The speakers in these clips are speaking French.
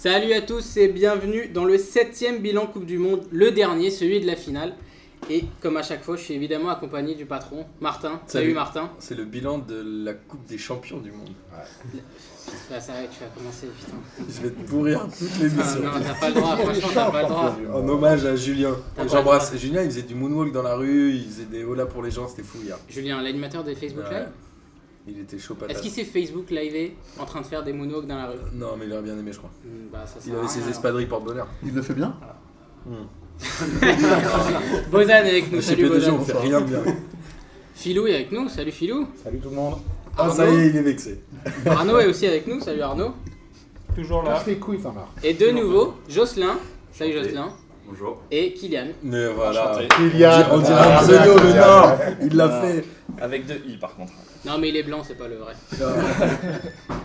Salut à tous et bienvenue dans le septième bilan Coupe du Monde, le dernier, celui de la finale. Et comme à chaque fois, je suis évidemment accompagné du patron, Martin. Salut, Salut. Martin. C'est le bilan de la Coupe des champions du monde. Bah, ça va, tu vas commencer, putain. Je vais te pourrir toute Ah, l'émission. non, t'as pas le droit, franchement, t'as pas le droit. En hommage à Julien. J'embrasse. Julien, il faisait du moonwalk dans la rue, il faisait des hola pour les gens, c'était fou hier. Julien, l'animateur des Facebook Ouais. Live, Il était chaud est-ce patate. qu'il s'est Facebook live en train de faire des moonwalks dans la rue? Non, mais il aurait bien aimé, je crois. Hmm, Bah, ça Il avait ses espadrilles porte-bonheur. Il le fait bien? Alors. Bozan est avec nous, Chez salut PDG, on Bozan. fait rien de bien. Filou est avec nous, salut Filou. Salut tout le monde. Ah, ça y est, il est vexé. Arnaud est aussi avec nous, salut Arnaud. Toujours là. Les couilles, ça marche. Et de nouveau, Jocelyn, salut Jocelyn. Bonjour. Et Kylian. Mais voilà. Enchanté. Kylian. On dirait un pseudo, mais non Il l'a fait. Avec deux i par contre. Non mais il est blanc, c'est pas le vrai.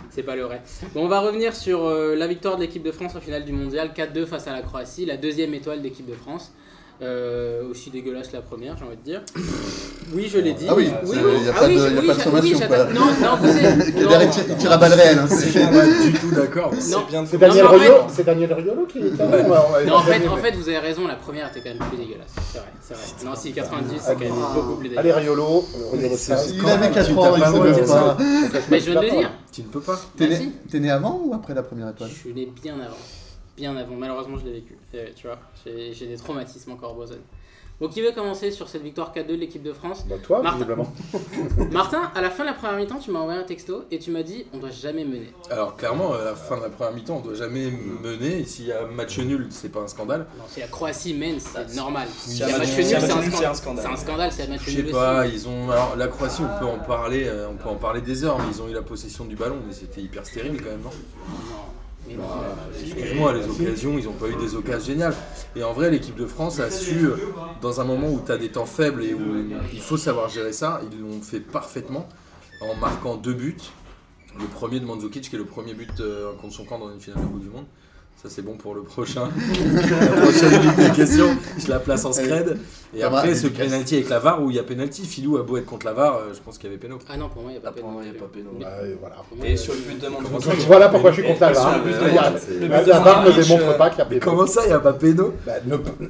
c'est pas le vrai. Bon, on va revenir sur euh, la victoire de l'équipe de France en finale du mondial, 4-2 face à la Croatie, la deuxième étoile d'équipe de France. Euh, aussi dégueulasse la première, j'ai envie de dire. Oui, je l'ai dit. Ah oui, oui, c'est- oui. y a Ah pas oui, de- y a oui, pas de sommation, quoi. Non, non, vous il tire- il tire à balles réelles. hein, Je c'est- pas du tout d'accord. C'est bien de Daniel mais en fait- Riolo, c'est Daniel Riolo qui est là. Ouais. Non, en fait, en vous avez raison, la première était quand même plus dégueulasse. C'est vrai, c'est vrai. Non, si, 90, c'est quand même beaucoup plus Allez dégueulasse. Riolo, Riolo. Il avait 4 Tu ans, il pas. Mais je viens de le dire. Tu ne peux pas. T'es né, Merci. t'es né avant ou après la première Je étoile suis né bien avant. Bien avant. Malheureusement, je l'ai vécu. Euh, tu vois, j'ai j'ai des traumatismes encore, Boson. Bon, qui veut commencer sur cette victoire 4-2 de l'équipe de France Bah, toi, Martin. visiblement. Martin, à la fin de la première mi-temps, tu m'as envoyé un texto et tu m'as dit on doit jamais mener. Alors clairement, à la fin de la première mi-temps, on doit jamais mener. Et s'il y a match nul, c'est pas un scandale. Non, si la Croatie mène, c'est normal. Si y a un match nul, c'est un, c'est scandale. un scandale. C'est un scandale, c'est un match Je nul sais pas, aussi. ils ont. Alors la Croatie, on peut en parler, euh, on peut en parler des heures, mais ils ont eu la possession du ballon, mais c'était hyper stérile quand même, non. Bah, Excuse-moi, les occasions, ils ont pas eu des occasions géniales. Et en vrai, l'équipe de France a su, euh, dans un moment où tu as des temps faibles et où il faut savoir gérer ça, ils l'ont fait parfaitement en marquant deux buts. Le premier de Mandzukic, qui est le premier but euh, contre son camp dans une finale de Coupe du Monde. Ça, c'est bon pour le prochain. la prochaine des questions, je la place en scred. Et Ça va, après, ce penalty avec la VAR, où il y a penalty, Filou a beau être contre la VAR, euh, je pense qu'il y avait péno. Ah non, pour moi, il n'y a pas Ah, pour moi, y a pas péno. Mais- Bah, et voilà. Et euh, sur le but de ça, Voilà pourquoi je suis contre la VAR. La- VAR ne démontre euh, pas qu'il y a Mais péno. comment ça, il n'y a pas péno Bah,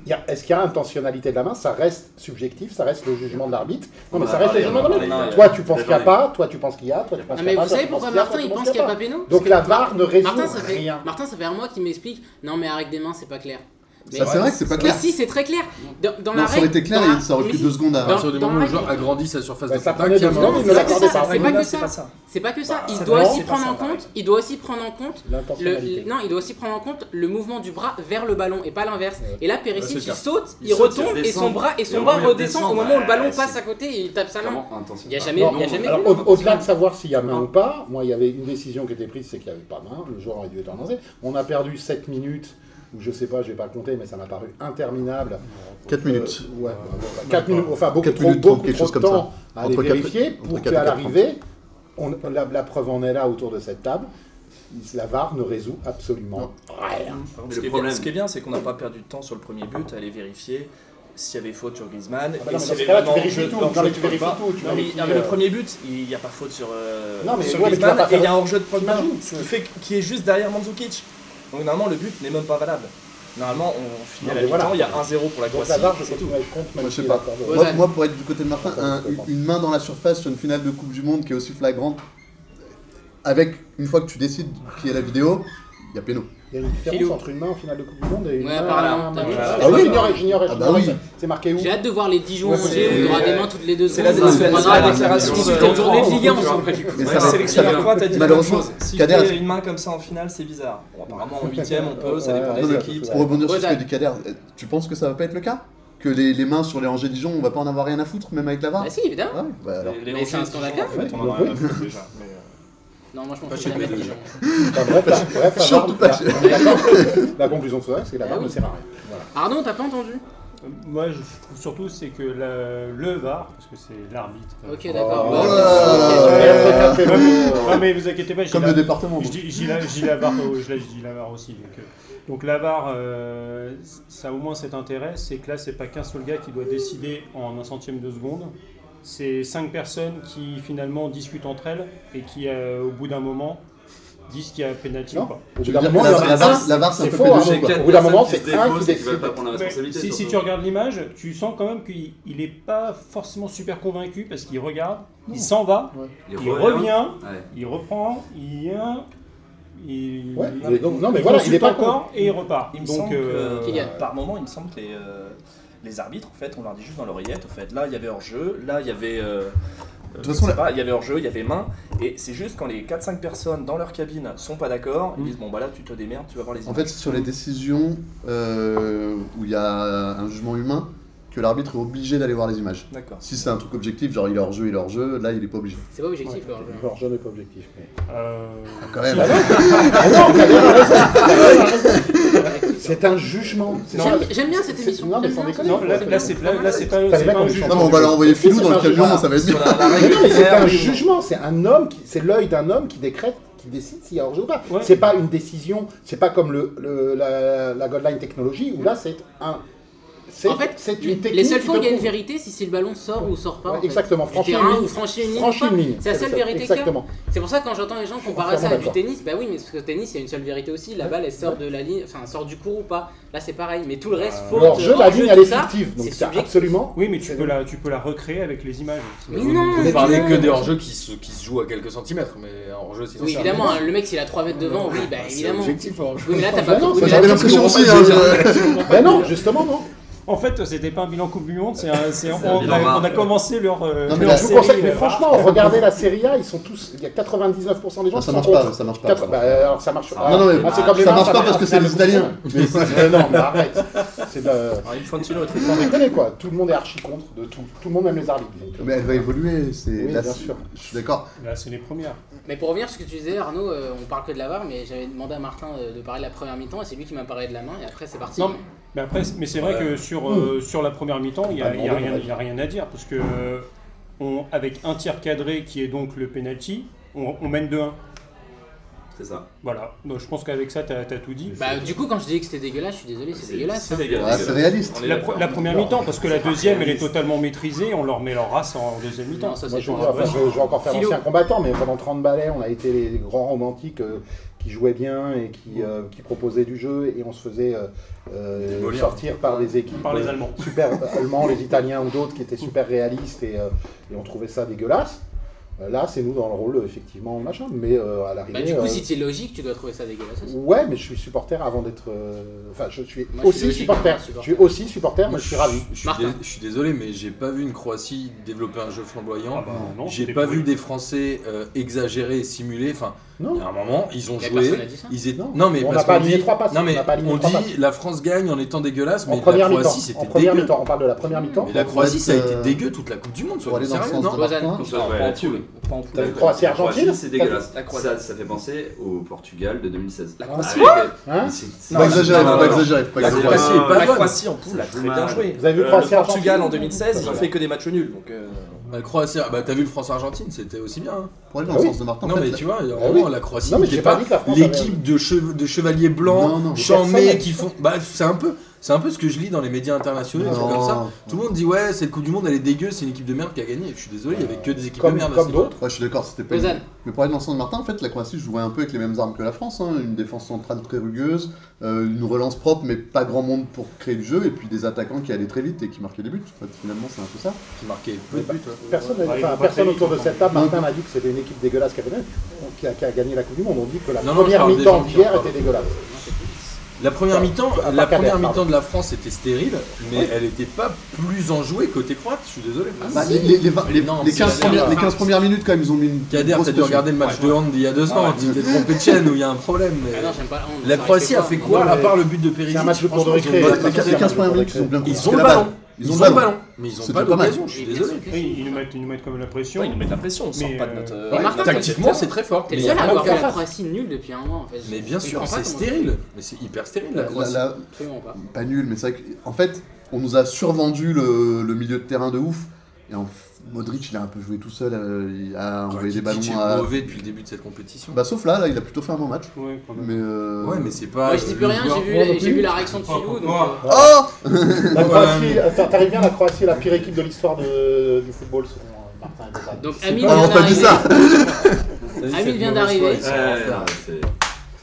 y Est-ce qu'il y a intentionnalité de la main Ça reste subjectif, ça reste le jugement de l'arbitre. Non, mais Bah, ça reste le jugement de l'arbitre. Toi, tu penses qu'il n'y a pas, toi, tu penses qu'il y a, toi, tu penses qu'il mais n'y a vous pas. savez pourquoi Martin y il pense qu'il n'y a pas péno Donc la VAR ne résout rien. Martin, ça fait un mois qu'il m'explique non, mais avec des mains, c'est pas clair. Mais, Ça, c'est vrai que c'est pas clair. Mais si, c'est très clair. Dans, dans Non, la ça aurait règle- été clair dans la- et ça aurait mais pris si. deux secondes À à. partir du dans moment où la le joueur agrandit sa surface Bah, de ça contact, prenait il y a deux un secondes, moment- il ne C'est pas que l'accordait ça, pas. c'est pas que c'est ça. pas ça. C'est pas que ça. Il c'est doit aussi c'est pas prendre ça, en compte. Il doit aussi prendre en compte le, L'intentionnalité. non, il doit aussi prendre en compte le mouvement du bras vers le ballon et pas l'inverse. Et là, Ouais, Perisic, c'est il clair. saute, il, Il saute, retombe et son bras et Et son au bras moment où il redescend redescend, au moment où le ballon ouais, passe c'est- à côté et il tape sa main. Intention Il y a jamais, il y a jamais alors, vu, au- non, Au-delà de savoir s'il y a main ou pas, moi, il y avait une décision qui était prise, c'est qu'il n'y avait pas main. Le joueur aurait dû être en danger. On a perdu 7 minutes, ou je sais pas, je vais pas compter, mais ça m'a paru interminable. 4 minutes. Euh, ouais, 4 minutes, enfin beaucoup trop, minutes trente, beaucoup quelque trop chose de comme ça. temps à aller Entre vérifier pour et qu'à l'arrivée, on- la, la preuve en est là autour de cette table. La VAR ne résout absolument rien. Ce qui, est bien, ce qui est bien, c'est qu'on n'a pas perdu de temps sur le premier but à aller vérifier s'il y avait faute sur Griezmann. Ah bah et non, mais tu vérifies tout. Non, mais de tu vérifies tout, tu Non, mais vérifies, avec le premier but, il n'y a pas faute sur, euh, Non, mais sur ouais, Griezmann et il y a un hors-jeu de Pogba qui, fait, qui est juste derrière Mandzukic. Donc normalement, le but n'est même pas valable. Normalement, on finit Non, à la mi-temps, voilà. il y a 1-0 pour la Croatie. c'est tout. Moi, je sais est pas. Moi, moi, pour être du côté de Martin, un- une main dans la surface sur une finale de Coupe du Monde qui est aussi flagrante, avec une fois que tu décides qu'il y a la vidéo, il y a péno. Il y a une différence entre une main en finale de Coupe du Monde et une Ouais, main apparemment, à- t'as vu. Ah Ah oui, j'ignorais, j'ignorais. Ah bah oui. C'est marqué où? J'ai hâte de voir les 10 jours Ouais, c'est- où il y aura des mains toutes les deux C'est la, secondes. c'est la- Pas c'est la grave. déclaration Si de- une journée de Ligue 1, on s'en bat les couilles. Mais Ouais, ça va- le sélectionneur croate a dit malheureusement, chose. S'il Kader- fait une main comme ça en finale, c'est bizarre. Bon, apparemment en huitième, on peut, ça dépend des équipes. Pour rebondir sur ce que dit Kader, tu penses que ça va pas être le cas? Que les, les mains sur les rangées Dijon, on va pas en avoir rien à foutre, même avec la VAR Bah si, évidemment. Ouais, bah alors. Les- les Mais c'est un scandale. en fait, on en a rien à foutre déjà. mais, Non, moi je fous chez jamais de. Dijon. Enfin, bref, la, bref, la Surtout pas d'accord la conclusion de ça, c'est que la VAR oui. ne sert à rien. Voilà. Arnaud, t'as pas entendu? Euh, Moi, je trouve surtout c'est que la- le VAR, parce que c'est l'arbitre. euh, Ok, d'accord. Oh. Bah, non, mais, vous inquiétez pas, j'ai Comme la- le département. Je dis, la, la VAR, je la- je dis la VAR aussi. Donc, euh, donc la VAR, euh, ça a au moins cet intérêt, c'est que là, c'est pas qu'un seul gars qui doit décider en un centième de seconde. C'est cinq personnes qui finalement discutent entre elles et qui, euh, au bout d'un moment, disent qu'il y a pénalty ou Non. pas. Au Je bout veux d'un dire, moment, la, VAR, c'est un peu pédophile, hein, Au bout d'un moment, c'est un qui Qui veulent décide. pas prendre la Mais responsabilité. si, si tu regardes l'image, tu sens quand même qu'il il est pas forcément super convaincu parce qu'il regarde, il s'en va, Il il revient. revient, Ouais. il reprend, il vient, il, Ouais, il- donc, non, mais il voilà, il est pas encore et il repart. Il me Donc, semble euh, que, par moment, il me semble que les, euh, les arbitres, en fait, on leur dit juste dans l'oreillette, en fait, là, il y avait hors-jeu, là, il y avait... euh, De toute je façon, pas, il y avait hors-jeu, il y avait main, et c'est juste quand les 4-5 personnes dans leur cabine sont pas d'accord, ils disent bon bah là tu te démerdes, tu vas voir les En images. fait, c'est sur les décisions euh, où il y a un jugement humain que l'arbitre est obligé d'aller voir les images. D'accord. Si c'est un truc objectif, genre il est hors jeu, il est hors jeu, là il est pas obligé. C'est pas objectif, le hors-jeu. Alors, je n'ai pas objectif. Mais... euh, Quand même. Ah non, C'est un jugement. J'aime bien cette émission. non, mais sans déconner. non, là, là, c'est là, là, c'est pas, un jugement. Non, on va leur envoyer Filou dans le camion, ça va être bien. C'est un jugement, c'est un homme, c'est l'œil d'un homme qui décrète, qui décide s'il y a hors-jeu ou pas. Ouais. C'est pas une décision, c'est pas comme le, le- la, la Godline Technology où là c'est un. C'est En fait, c'est une technique. les seules fois où il y a une vérité, c'est si le ballon sort ou sort pas. Ouais, en fait. exactement, franchir une franchir une ligne. Franchir. C'est la seule vérité qu'il y a. Exactement. C'est pour ça que quand j'entends les gens comparer ça à du tennis, bah oui, mais parce que le tennis, il y a une seule vérité aussi. La balle, elle sort de la ligne, enfin, sort du cours ou pas. Là, c'est pareil. Mais tout le reste, faute, Alors, jeu, la ligne elle est fictive, donc c'est absolument. Oui, mais tu peux, la, tu peux la recréer avec les images. Mais Vous, non, vous parlez que des hors-jeux qui se, qui se jouent à quelques centimètres, mais hors-jeu c'est Oui, évidemment, hein, le mec, s'il a 3 mètres devant, oui, bah C'est évidemment. objectif hors-jeu. Oui, mais là, t'as pas J'avais l'impression aussi, je- Ben non, justement non. En fait, c'était pas un bilan Coupe du Monde, c'est un- c'est- on, un bilan a, rare. on a commencé leur. euh, Non, mais leur la- Je vous série, conseille, mais euh, franchement, regardez la Serie A, ils sont tous. Il y a 99% des gens Non, qui ça sont marche contre. pas, ça marche pas. Quatre- bah, alors ça marche pas. Non, non, mais Ah, c'est comme les ça marche pas parce que c'est les de Italiens. Mais non, mais arrête. C'est de. Alors, Infantino est très Sans déconner quoi, tout le monde est archi contre de tout. Tout le monde aime les arbitres. donc, euh, Mais elle va évoluer, c'est Oui, là, bien c'est- sûr. Je suis d'accord. Là, c'est les premières. Mais pour revenir sur ce que tu disais, Arnaud, euh, on parle que de la VAR, mais j'avais demandé à Martin euh, de parler de la première mi-temps et c'est lui qui m'a parlé de la main et après c'est parti. Non, Mais après, c'est- mais c'est vrai que sur, euh, sur la première mi-temps, il n'y a, y rien- mon il y a rien à dire parce que euh, on, avec un tir cadré qui est donc le penalty, on, on mène 2-1. C'est ça. Voilà. Donc je pense qu'avec ça, tu as, tout dit. Bah, du coup, quand je dis que c'était dégueulasse, je suis désolé, c'est dégueulasse. C'est hein. dégueulasse. C'est réaliste. On est La, première mi-temps, parce que la deuxième, elle est totalement maîtrisée, on leur met leur race en deuxième mi-temps. Non, ça Moi, c'est je, pour veux dire, enfin, je, je vais encore faire Philo. ancien combattant, mais pendant 30 balais, on a été les grands romantiques euh, qui jouaient bien et qui, euh, qui proposaient du jeu, et on se faisait euh, euh, sortir par des équipes Par les Allemands. super allemands, les Italiens ou d'autres qui étaient super réalistes, et, euh, et on trouvait ça dégueulasse. Euh, Là, c'est nous dans le rôle, effectivement, machin, mais euh, à l'arrivée. Bah, du coup, euh, si c'est logique, tu dois trouver ça dégueulasse aussi. Ouais, mais je suis supporter avant d'être. euh, Enfin, je suis Moi, je suis aussi supporter. supporter. Je suis aussi supporter, mais je suis ravi. Je suis, Martin. dé- je suis désolé, mais j'ai pas vu une Croatie développer un jeu flamboyant. Ah bah, non, j'ai pas vu des Français euh, exagérer et simuler. Enfin, Non. il y a un moment, ils ont joué. personne a dit ça. Ils étaient... Non. Non, mais On parce n'a pas qu'on aligné dit, trois passes, non, on mais pas on dit passes. la France gagne en étant dégueulasse, mais En première la mi-temps. Croatie c'était dégueu. mi-temps, on parle de la première mi-temps. Mais la Croatie, ça a été Euh, dégueu toute la Coupe du Monde, soyons aller dans le Croatie, c'est dégueulasse. La Croatie. Ça, ça fait penser au Portugal de 2016. La Avec- Croatie Hein Faut pas exagérer, faut pas non, exagérer. La. Croatie est pas La. Croatie en poule a très bien joué. Vous avez vu Euh, Croatie le Portugal en Argentine 2016, ils ont fait que des matchs nuls. Donc, euh, La Croatie, bah t'as vu le France-Argentine, c'était aussi bien. hein. Pour aller dans Ah le oui. sens de Martin, non mais tu vois, la Croatie Non, mais j'ai pas pas dit que la France avait- l'équipe de, chev- de chevaliers blancs, Non, qui font... Bah c'est un peu... C'est un peu ce que je lis dans les médias internationaux, des trucs comme ça. Tout le monde dit ouais, cette Coupe du Monde elle est dégueu, c'est une équipe de merde qui a gagné. Je suis désolé, il y avait que des équipes Comme, de merde. comme d'autres. Ouais, je suis d'accord, c'était pas. Mais pour aller dans le sens de Martin, en fait, la Croatie jouait un peu avec les mêmes armes que la France. hein. Une défense centrale très rugueuse, euh, une relance propre, mais pas grand monde pour créer le jeu, et puis des attaquants qui allaient très vite et qui marquaient des buts. En fait, finalement, c'est un peu ça. Qui marquait peu de buts. ouais. Personne, Ouais, enfin, autour de cette table. Martin m'a dit que c'était une équipe dégueulasse qui, a, qui a gagné la Coupe du Monde. On dit que la Non, première mi-temps d'hier était dégueulasse. La première mi-temps, la première de la France était stérile, mais elle était pas plus enjouée côté croate. Je suis désolé. Bah, les, les- les vingt- les- Non, les c'est 15 la premières, les dernière. 15 premières minutes, quand même, ils ont mis une. Kader, t'as dû regarder le match de hand d'il y a deux ans, tu t'es trompé de chaîne où il y a un problème. mais- Ah non, j'aime pas la Croatie a fait quoi Non, à part le but de Périsic C'est un match de récré. ils ont- Les 15 les 15 premières minutes, ils ont bien Ils ont le ballon. Ils ont le ballon, mais ils ont pas d'occasion. Je suis désolé. ils nous mettent, ils nous mettent comme la pression. ouais, ils nous mettent la pression, on sort Mais, pas de notre. euh, Ouais, Martin, Tactiquement, c'est très fort. T'es mais le seul à avoir fait la place. Croatie nulle depuis un mois en fait. Mais bien sûr, c'est stérile. Mais c'est hyper stérile la Croatie. pas. nul, mais c'est vrai qu'en fait, on nous a survendu le, le milieu de terrain de ouf. Et en, Modric, il a un peu joué tout seul, euh, il a envoyé des ballons est à. mauvais depuis le début de cette compétition. Bah, sauf là, là, il a plutôt fait un bon match. Ouais, quand même. Mais. euh, Ouais, mais c'est pas. Moi je dis plus rien, j'ai vu, j'ai vu la réaction de Philou donc. Oh La Croatie, t'arrives bien, la Croatie est la pire équipe de l'histoire de- du football selon euh, Martin et. Donc Amine Ah, on pas dit d'arriver. ça Amine vient d'arriver.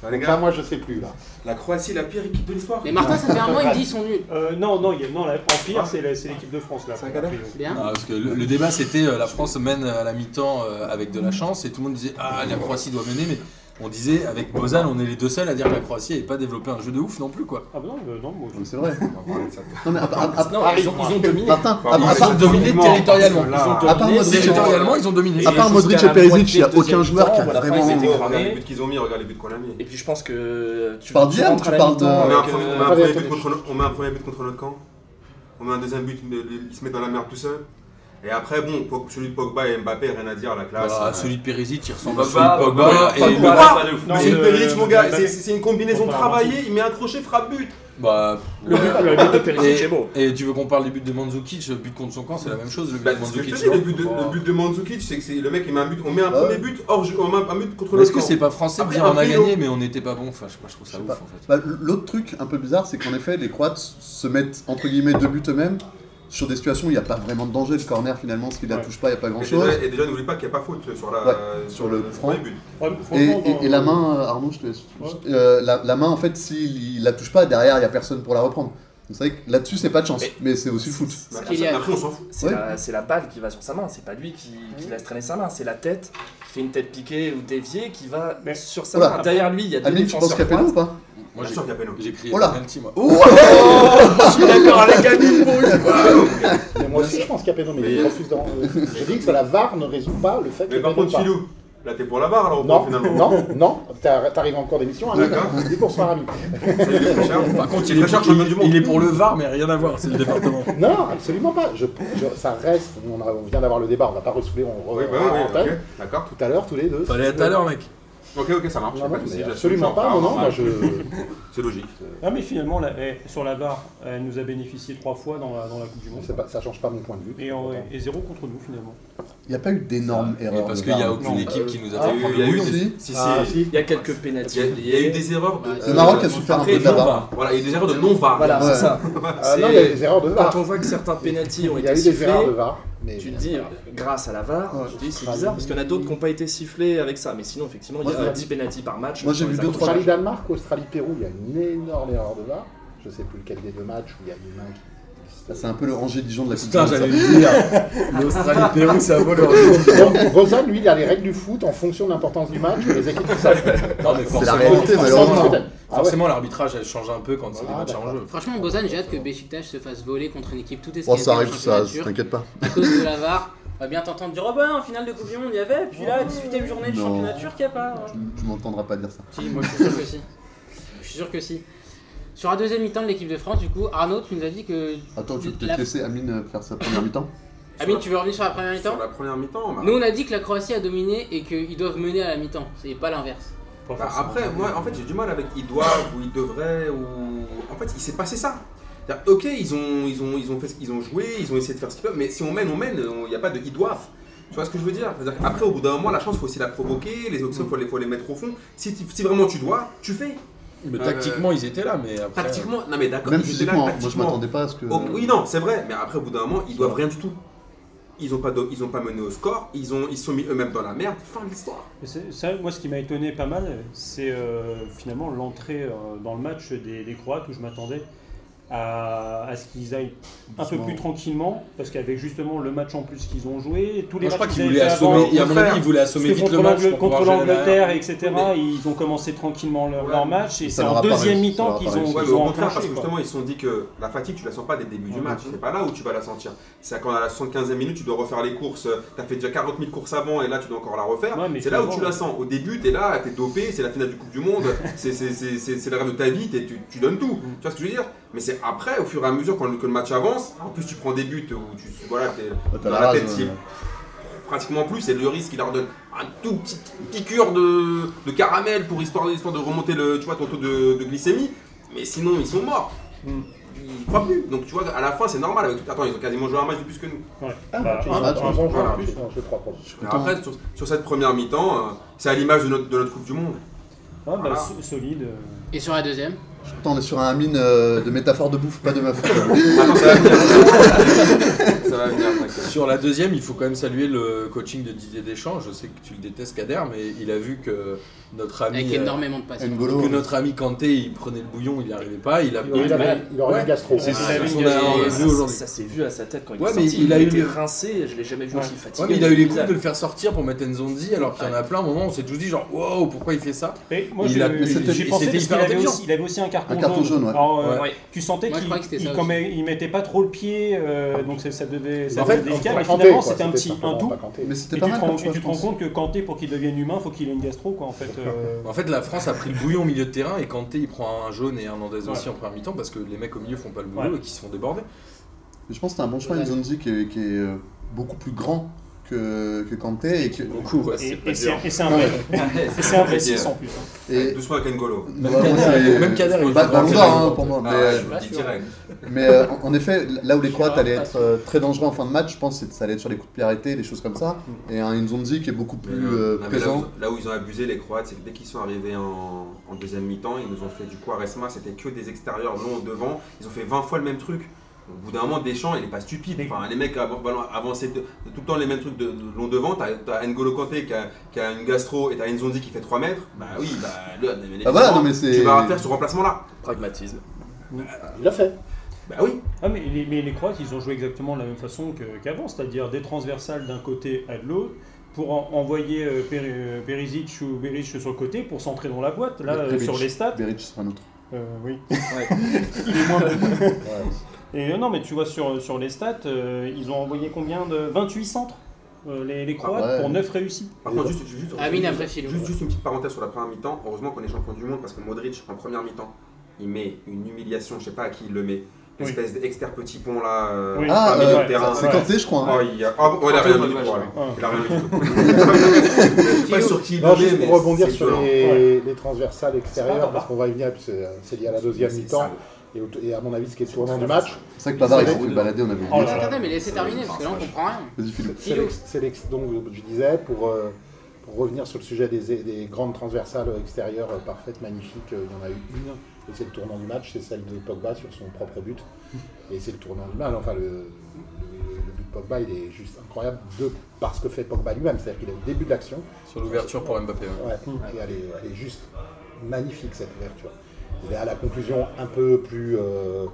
Ouais, gars, moi, je sais plus, là. La Croatie est la pire équipe de l'histoire. Mais Martin, ça fait un mois, il me dit ils sont nuls. Euh, non, non, il y a- non, la, en pire, c'est la- c'est l'équipe de France là. C'est un cadavre. Bien. Ah, parce que le, le débat c'était euh, la France mène à la mi-temps euh, avec de la chance et tout le monde disait ah la Croatie doit mener mais on disait avec Bozan on est les deux seuls à dire que la Croatie n'avait pas développé un jeu de ouf non plus quoi. Ah bah non, euh, non, moi, C'est vrai. Non, mais à, à- à- Non, ils ont, ils ont dominé. Martin, à, Ils à- Ils ont dominé territorialement. Ils ont À part dominé Modric, territorialement ils ont dominé. À part Et Modric et Perisic, il y a aucun joueur qui a vraiment- ils regarde les buts qu'ils ont mis, regarde les buts qu'on a mis. Et puis je pense que tu, parles d'hier tu parles de- On met un avec, premier- euh, on met un premier but contre notre- camp. On met un deuxième but, le- le- il se met dans la merde tout seul. Et après, bon, celui de Pogba et Mbappé, rien à dire, la classe. Euh, celui de Perisic il ressemble à celui Pogba, de Pogba Pogba, et Pogba, c'est Perisic, mon gars, c'est une combinaison travaillée, il met un crochet, frappe but. bah Le but, le but de Perisic est beau. et tu veux qu'on parle du but de Mandzukic, le but contre son camp c'est la même chose le but Bah, de Mandzukic. le but de, c'est que c'est le mec, il met un but, on met un Ah ouais. premier but, hors jeu, on met un but contre le Est-ce que c'est pas français de dire on a gagné mais on n'était pas bon Enfin je trouve ça ouf en fait. Bah, L'autre truc un peu bizarre, c'est qu'en effet, les Croates se mettent entre guillemets deux buts eux-mêmes sur des situations où il n'y a pas vraiment de danger. Le corner, finalement, s'il la Ouais. touche pas, il n'y a pas grand-chose. et déjà, n'oublie pas qu'il n'y a pas faute sur, la, Ouais, sur le franc. but. Ouais, Et, la main, euh, Arnaud, je te laisse. Ouais. Euh, la, la main, en fait, s'il il la touche pas, derrière, il n'y a personne pour la reprendre. C'est vrai que là-dessus, c'est pas de chance, Mais- mais c'est aussi le foot. Fout. C'est Ouais. la, la balle qui va sur sa main, c'est pas lui qui, qui laisse traîner sa main, c'est la tête qui fait une tête piquée ou déviée qui va Mais- sur sa main. Derrière lui, il y a deux Amine, tu penses défenseurs qu'il y a péno ou pas? Moi j'ai sûr qu'il y a péno. j'ai crié Oh là. penalty moi. Je suis d'accord avec Amine pour une moi aussi, je pense qu'il y a péno, mais Mais- il refuse de. Je dis que la VAR ne résout pas le fait y Mais par contre, ou pas. Philou, là, t'es pour la barre, alors, Non, finalement non, non, t'arrives en cours d'émission, Amine. D'accord. Dis bonsoir, fraîcheurs. Par contre il est, du monde. il est pour le VAR mais rien à voir c'est le département. Non, absolument pas. Je, je- ça reste. On, a- on vient d'avoir le débat, on va pas ressouler, on Oui, bah on oui, d'accord. Tout à l'heure, tous les deux. Fallait être à l'heure mec. Ok, ok, ça marche. Non, pas non, absolument pas. Non, non, retard, moi je. C'est logique. Ah mais finalement, la- eh, sur la barre, elle nous a bénéficié trois fois dans la, dans la Coupe du Monde. pas- ça change pas mon point de vue. Et, en- et zéro contre nous finalement. Il n'y a pas eu d'énormes erreurs. parce qu'il n'y a aucune Non. équipe qui nous a Ah, fait Il y a prendre eu- si. Ah, si. Il y a quelques pénalties. il y a eu des erreurs de. Le Maroc a souffert un peu de la non, barre. Voilà, il y a eu des erreurs de non-VAR. Voilà, c'est ça. Ah, non, il y a des erreurs de VAR. Quand on voit que certains pénalties ont Il y a été eu des erreurs de VAR. Mais tu te dis, grâce à la VAR, Ouais. tu te dis c'est bizarre parce qu'il y en a d'autres qui n'ont pas été sifflés avec ça. Mais sinon, effectivement, il y a j'ai- 10 pénalties par match. Moi, j'ai vu deux, Australie-Danemark, Australie-Pérou, il y a une énorme erreur de VAR. Je sais plus lequel des deux matchs où il y a une main qui. C'est un peu le rangé Dijon de la Coupe Putain du Monde, j'allais ça. le dire. L'Australie-Pérou ça vaut le Rosanne, lui, il a les règles du foot en fonction de l'importance du match les équipes qui savent. Non mais C'est la forcément, réalité, forcément. Ah ouais. forcément, l'arbitrage elle change un peu quand c'est des Ah, matchs en jeu. Franchement, Bozan, j'ai hâte que Besiktas se fasse voler contre une équipe tout Oh, escalée ça en arrive, ça, t'inquiète pas. À cause de la VAR, on va bien t'entendre dire Oh ben, en finale de Coupe du Monde, il y avait, puis là, 18ème journée de championnat turc, il n'y a pas. hein. Tu, tu m'entendras pas dire ça. Si, moi je suis sûr que si. Je suis sûr que si. Sur la deuxième mi-temps de l'équipe de France, du coup, Arnaud, tu nous as dit que. Attends, tu peux La- peut-être laisser Amine faire sa première mi-temps Amine, tu veux revenir sur la première mi-temps Sur la première mi-temps, bah, Nous, on a dit que la Croatie a dominé et qu'ils doivent mener à la mi-temps. C'est pas l'inverse. Bah, après, moi, en fait, j'ai du mal avec ils doivent ou ils devraient ou. En fait, il s'est passé ça. Ok, ils ont, ils, ont, ils, ont fait, ce- ils ont joué, ils ont essayé de faire ce qu'ils peuvent, mais si on mène, on mène, il n'y a pas de ils doivent. Tu vois ce que je veux dire? Qu'après, au bout d'un moment, la chance, il faut aussi la provoquer, les options, il faut les, faut les mettre au fond. Si, si vraiment tu dois, tu fais. Mais Euh, tactiquement ils étaient là mais après. Tactiquement, non mais d'accord, Même ils étaient là physiquement, moi je tactiquement. m'attendais pas à ce que. Oh, oui, non, c'est vrai, mais après, au bout d'un moment, ils doivent rien du tout. Ils n'ont pas, de- ils ont pas mené au score, ils ont, ils sont mis eux-mêmes dans la merde, fin de l'histoire. Mais c'est- ça, moi, ce qui m'a étonné pas mal, c'est euh, finalement l'entrée euh, dans le match des, des Croates où je m'attendais à, à ce qu'ils aillent un peu plus tranquillement, parce qu'avec justement le match en plus qu'ils ont joué, tous les Moi, je crois matchs qu'ils avaient avant, assommer, et à mon avis, ils voulaient assommer vite contre le match. contre l'Angleterre, etc., Mais- ils ont commencé tranquillement leur, Ouais. leur match, et c'est en deuxième mi-temps qu'ils ont. Ouais, au ont contraire, parce enclenché. que justement, ils se sont dit que la fatigue, tu la sens pas dès le début du match. C'est pas là où tu vas la sentir. C'est quand à la 75e minute, tu dois refaire les courses. Tu as fait déjà 40 000 courses avant et là, tu dois encore la refaire. C'est là où tu la sens. Au début, tu es là, tu es dopé, c'est la finale du Coupe du Monde, c'est le rêve de ta vie, t'es- tu, donnes tout. Mhm. Tu vois ce que je veux dire? Mais c'est après, au fur et à mesure, quand le, que le match avance, en plus, tu prends des buts où tu. Voilà, t'es Ah, dans la tête, ouais. pratiquement plus, et le risque, il leur donne un tout petit piqûre de, de caramel pour histoire, histoire de remonter le, tu vois, ton taux de, de glycémie. Mais sinon, ils sont morts. Mm. Ils croient plus. Donc tu vois, à la fin, c'est normal. Avec tout... Attends, ils ont quasiment joué un match de plus que nous. Ouais. Ah, Bah, tu- un- voilà. en plus Non, je crois pas. Après, sur, sur cette première mi-temps, euh, c'est à l'image de notre, de notre Coupe du Monde. Ouais, bah, Voilà. solide. euh. Et sur la deuxième? On est sur un mine euh, de métaphore de bouffe, pas de meuf. Attends, ça va venir. ça va venir. Sur la deuxième, il faut quand même saluer le coaching de Didier Deschamps. Je sais que tu le détestes, Kader, mais il a vu que notre ami, Avec euh, énormément de patience. N'Golo. que notre ami Kanté, il prenait le bouillon, il n'y arrivait pas. Il a, Il il a- il aurait Ouais. gastro. C'est Ouais, ça, il a ça, jeu aujourd'hui. ça s'est vu à sa tête quand il Ouais, est mais sorti. il a eu était le- rincé, je l'ai jamais vu Ouais. aussi fatigué. Ouais, mais il a eu les coups de le faire sortir pour mettre Nzonzi, alors qu'il y en a plein. À un moment, on s'est tous dit genre, wow, pourquoi il fait ça Et moi, Il j'ai a- mais pensé qu'il avait avait aussi un carton, Un carton jaune, ouais. Alors, euh, Ouais. Tu sentais qu'il il mettait pas trop le pied, euh, donc ça, ça devait, ça En fait, devait délicat, mais Kanté, finalement c'était un petit un tout. Mais Et c'était tu pas te mal rends, tu te rends compte que Kanté, pour qu'il devienne humain, faut qu'il ait une gastro, quoi, en fait. euh. En fait, la France a pris le bouillon au milieu de terrain et Kanté il prend un jaune et un Hernandez aussi en première mi-temps parce que les mecs au milieu font pas le boulot et qui se font déborder. Mais je pense que c'est un bon choix, Nzonzi, qui est, qui est beaucoup plus grand que, que Kanté. Et, que, Beaucoup, ouais, Et- Et c'est un vrai. Et c'est un vrai 6 en plus. hein. et, Doucement avec N'Golo. Même Ouais, Kader, c'est- même Kader, il dans hein, pour moi. Ah, Mais, euh, je le dis direct. Mais euh, en- effet, là où les Croates allaient être euh, très dangereux en fin de match, je pense que ça allait être sur les coups de pied arrêtés, des choses comme ça. Et un Nzonzi qui est beaucoup plus Mais, euh, euh, non, mais là, présent. où, là où ils ont abusé, les Croates, c'est que dès qu'ils sont arrivés en, en deuxième mi-temps, ils nous ont fait du Quaresma, c'était que des extérieurs longs devant. Ils ont fait 20 fois le même truc. Au bout d'un moment, Deschamps, il est pas stupide. Enfin, les mecs av- ballon- avançaient de- de tout le temps les mêmes trucs de, de long devant. T'as as N'Golo Kanté qui a, qui a une gastro et t'as Nzonzi qui fait 3 mètres. Bah oui, bah, le, mais Bah voilà, évidemment, non, mais c'est- tu vas faire ce remplacement-là. Pragmatisme. Il l'a fait. Bah oui. Ah, mais, les, mais les Croates, ils ont joué exactement de la même façon qu'avant, c'est-à-dire des transversales d'un côté à de l'autre, pour en- envoyer euh, euh, Perisic ou Beric sur le côté pour centrer dans la boîte. Là, euh, sur les stats, Beric sera un autre. euh, oui, il est moins bon. Et euh, non, mais tu vois, sur, sur les stats, euh, ils ont envoyé combien de 28 centres, euh, les, les Croates, Ah ouais. pour 9 réussis. Par contre, juste, juste, Ah oui, juste- une petite parenthèse sur la première mi-temps. Heureusement qu'on est champion du monde parce que Modric, en première mi-temps, il met une humiliation, je sais pas à qui il le met. Une Oui. espèce d'exter petit pont là, euh, Oui. Ah, euh, de terrain. c'est Kanté, je crois. hein. Oh, il, a... ah, bon, il a rien mis du tout. Il a rien mis du tout. Pas sur qui il Non, juste mais pour rebondir sur les, les transversales extérieures, parce qu'on va y venir, puis c'est c'est lié à la deuxième mi-temps. Et, à mon avis, ce qui est le tournant du match, C'est vrai que Pavard, il s'est fait balader, on avait Oh mais laissez terminer parce que là on comprend rien. Vas-y, Philippe. c'est donc je disais, pour, euh, pour revenir sur le sujet des, des grandes transversales extérieures euh, parfaites, magnifiques, euh, il y en a eu une, et c'est le tournant du match, c'est celle de Pogba sur son propre but. Et c'est le tournant du match, enfin le, le- le but de Pogba, il est juste incroyable, de, parce que fait Pogba lui-même, c'est-à-dire qu'il est au début de l'action, Sur l'ouverture pour Mbappé. ouais. Ouais, et elle est, elle est juste magnifique cette ouverture. Il est à la conclusion un peu plus. euh,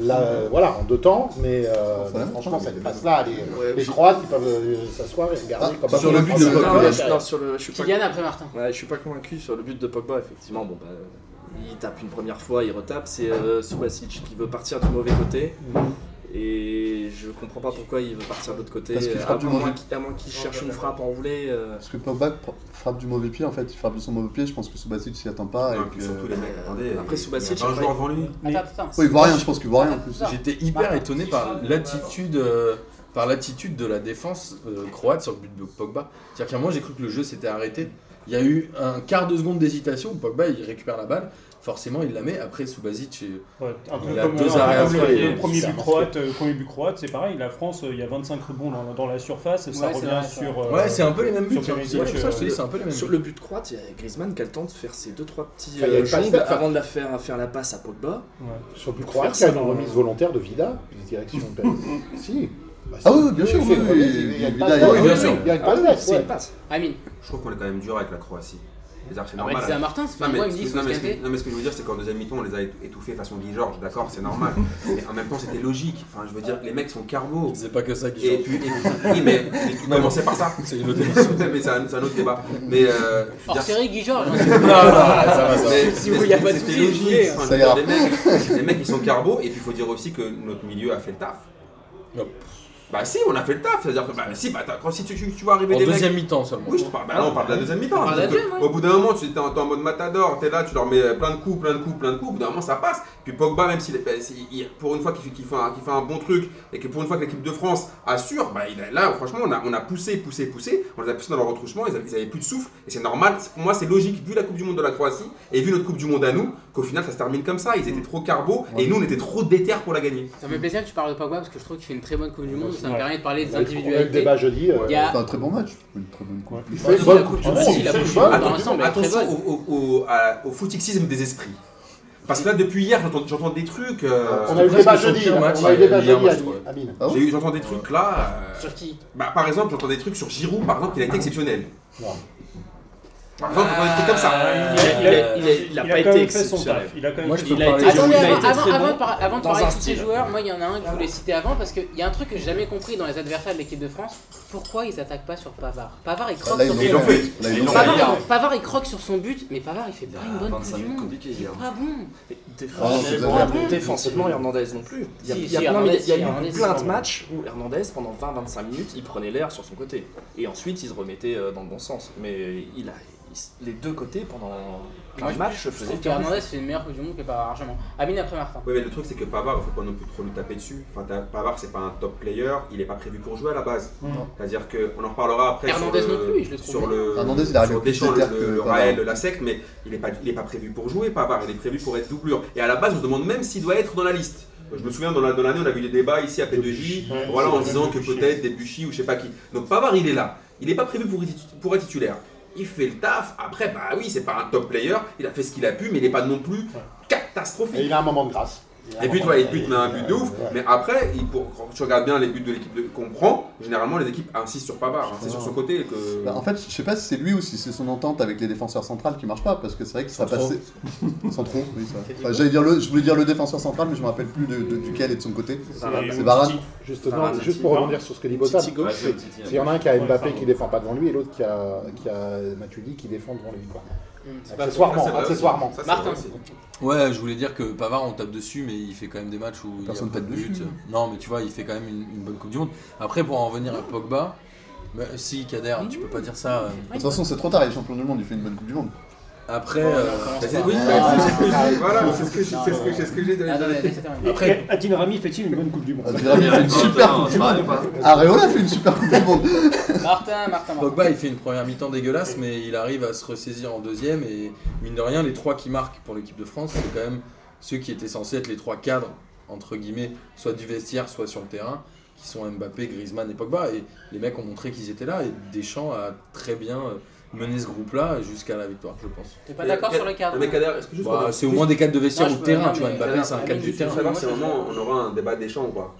là, euh, voilà, en deux temps, mais euh, Ça franchement, ça cette passe-là, les, Ouais, les Croates, ils peuvent euh, s'asseoir et regarder Ah, comme sur le but de Ah, Pogba. Non, ouais, je- non, sur le, je suis pas, après Martin. ouais, je suis pas convaincu sur le but de Pogba, effectivement. Bon, bah, il tape une première fois, il retape. C'est euh, Subasic qui veut partir du mauvais côté. Et je comprends pas pourquoi il veut partir de l'autre côté. Parce qu'il à, frappe du mauvais- qu'il- à moins qu'il cherche une frappe enroulée. euh, Parce que Pogba frappe du mauvais pied, en fait, il frappe de son mauvais pied, je pense que Subasic s'y attend pas. Non, et et puis que- surtout les mecs, attendez. Après, il y a Subasic, 20 joueurs devant lui. Mais- Attends, attends. Ouais, il voit rien, je pense qu'il voit rien en plus. J'étais hyper étonné par l'attitude, euh, par l'attitude de la défense euh, croate sur le but de Pogba. C'est-à-dire qu'à un moment, j'ai cru que le jeu s'était arrêté. Il y a eu un quart de seconde d'hésitation où Pogba il récupère la balle. Forcément, il la met. Après, Subasic, et- Ouais, un peu Il a comme, deux euh, arrêts le et premier c'est but un croate, euh, premier but croate, c'est pareil. La France, euh, il y a 25 rebonds dans, dans la surface, ça Ouais, c'est revient vrai, ça. sur. euh, Ouais, c'est un peu les mêmes buts. sur. Perisic, C'est pour ça que je te dis, euh, c'est un peu les mêmes Sur buts. le but croate, il y a Griezmann qui a le temps de faire ses 2-3 petits Enfin, il y a euh, une passe- jongles enfin- avant de la faire, faire la passe à Pogba. Sur le but croate, il y a ça une remise volontaire de Vida, direction de Si. Bah, Ah oui, bien sûr, oui, oui, oui, bien oui, sûr. Il y a une passe oui, d'ess, c'est ouais. une passe. Amine. Je trouve qu'on est quand même dur avec la Croatie. C'est-à-dire que c'est normal. c'est à Martin, mais, mois, il me dit non, mais ce non, mais ce que je veux dire, c'est qu'en deuxième mi-temps, on les a étouffés façon Guy Georges, d'accord, c'est normal. mais en même temps, c'était logique. Enfin, je veux dire, les mecs sont carbo. C'est pas que ça qui Et puis, et- oui, mais, tu commençais par ça. C'est une autre émission. mais c'est un, c'est un autre débat. Mais, euh, Hors série, Guy Georges. Non, non, ça va, ça va. mais- Si vous, y a pas de logique. les mecs, ils sont carbo. Et puis, il faut dire aussi que notre milieu a fait le taf. Bah si, on a fait le taf. C'est-à-dire que bah, si, bah, t'as- quand si tu, tu, tu vois arriver En des mecs deuxième mi-temps seulement. Oui, je te parle. Bah là, on parle de la deuxième mi-temps. Au bout d'un moment, tu es en, mode matador, t'es là, tu leur mets plein de coups, plein de coups, plein de coups. Au bout d'un moment, ça passe. Puis Pogba, même bah, il- pour une fois qu'il fait, qu'il fait, un, qu'il fait un bon truc et que pour une fois que l'équipe de France assure, bah, il a- là, franchement, on a, on a poussé, poussé, poussé. On les a poussés dans leur retrouchement. Ils avaient, ils avaient plus de souffle et c'est normal. Pour moi, c'est logique vu la Coupe du Monde de la Croatie et vu notre Coupe du Monde à nous qu'au final, ça se termine comme ça. Ils étaient trop carbo et nous, on était trop déter pour la gagner. Ça me fait plaisir que tu parles de Pogba parce que je trouve qu'il fait une très bonne Coupe du Monde. Ça me Ouais. permet de parler des eu le individualités. débat jeudi. euh, Il y a- C'était un très bon match. Une très bonne coupe. Il fait si, bonne Coupe du Monde, Attention bonne. au, footixisme des esprits. Parce que là, depuis hier, j'entends- des trucs. euh, On a eu le débat jeudi. On a eu le débat il y a un jeudi, match, Amine. Ah J'entends des trucs là. euh, Sur qui? bah, par exemple, j'entends des trucs sur Giroud, par exemple, il a été exceptionnel. Trucs comme ça. Il a- pas quand été exceptionnel. Il a quand même fait son taf. Attendez, avant, de parler de tous ces joueurs, moi il y en a un que je voulais citer avant parce qu'il y a un truc que j'ai jamais compris dans les adversaires de l'équipe de France. Pourquoi ils attaquent pas sur Pavard? Pavard il croque Là, sur son but. Pavard, il croque sur son but, mais Pavard il fait pas une bonne 25 Coupe du minutes Monde. Il est pas bon. Ah, Défensivement, Hernandez non plus. Il y a, eu plein de matchs où Hernandez, pendant 20-25 minutes, il prenait l'air sur son côté. Et ensuite, il se remettait euh, dans le bon sens. Mais il a, les deux côtés, pendant un match, se je faisaient. Hernandez fait une meilleure Coupe du Monde que Pavard largement. Amine après Martin. Oui, mais le truc, c'est que Pavard, il faut pas non plus trop lui taper dessus. Enfin, Pavard, c'est pas un top player, il est pas prévu pour jouer à la base. C'est-à-dire qu'on en reparlera après Hernandez non plus, je le trouve sur le, Hernandez, il arrive sur Deschamps, le, le. Raël, la secte, mais il est, pas, il est pas prévu pour jouer, Pavard, il est prévu pour être doublure. Et à la base, on se demande même s'il doit être dans la liste. Je me souviens, dans la- dans l'année, on a vu des débats ici à P2J, Ouais, voilà, en disant que peut-être Debuchy ou je sais pas qui. Donc Pavard, il est là. Il n'est pas prévu pour, pour être titulaire. Il fait le taf. Après, bah oui, c'est pas un top player. Il a fait ce qu'il a pu, mais il n'est pas non plus catastrophique. Et il a un moment de grâce. Il Et puis, toi, de- il bute, mais un but de ouf. Mais après, il, pour, quand tu regardes bien les buts de l'équipe qu'on prend, généralement, les équipes insistent sur Pavard. hein. C'est sur son côté que. Bah, en fait, je sais pas si c'est lui ou si c'est son entente avec les défenseurs centrales qui marche pas, parce que c'est vrai que ça passait. Oui, ça. Enfin, j'allais dire le, je voulais dire le défenseur central, mais je me rappelle plus de, de- duquel et de son côté. C'est Varane. Justement, juste pour rebondir sur ce que dit Titi, s'il y en a un qui a Mbappé qui défend pas devant lui et l'autre qui a, qui a Matuidi qui défend devant lui. Quoi. C'est Accessoirement, ça, accessoirement. Ça, c'est Martin. Ouais, je voulais dire que Pavard, on tape dessus, mais il fait quand même des matchs où il y a Personne pas de but. dessus. Non, mais tu vois, il fait quand même une, une bonne Coupe du Monde. Après, pour en revenir à Pogba, bah, si, Kader, tu peux pas dire ça. euh. De toute façon, c'est trop tard, il est champion du monde, il fait une bonne Coupe du Monde. Après, euh, Bah, c'est- oui, c'est ce que j'ai. Donné. Terminer. Et Adil Rami fait-il une bonne Coupe du Monde fait une super Coupe du Monde. Areola fait une super Coupe du Monde. Martin, Martin, Martin. Pogba, il fait une première mi-temps dégueulasse, mais il arrive à se ressaisir en deuxième. Et mine de rien, les trois qui marquent pour l'équipe de France, c'est quand même ceux qui étaient censés être les trois cadres, entre guillemets, soit du vestiaire, soit sur le terrain, qui sont Mbappé, Griezmann et Pogba. Et les mecs ont montré qu'ils étaient là. Et Deschamps a très bien euh, mené ce groupe-là jusqu'à la victoire, je pense. T'es pas d'accord sur le cadre Bah, c'est au moins des cadres de vestiaire Non, ou de terrain, tu vois. Mbappé, c'est un cadre du terrain. savoir si moment on aura un débat des champs ou pas.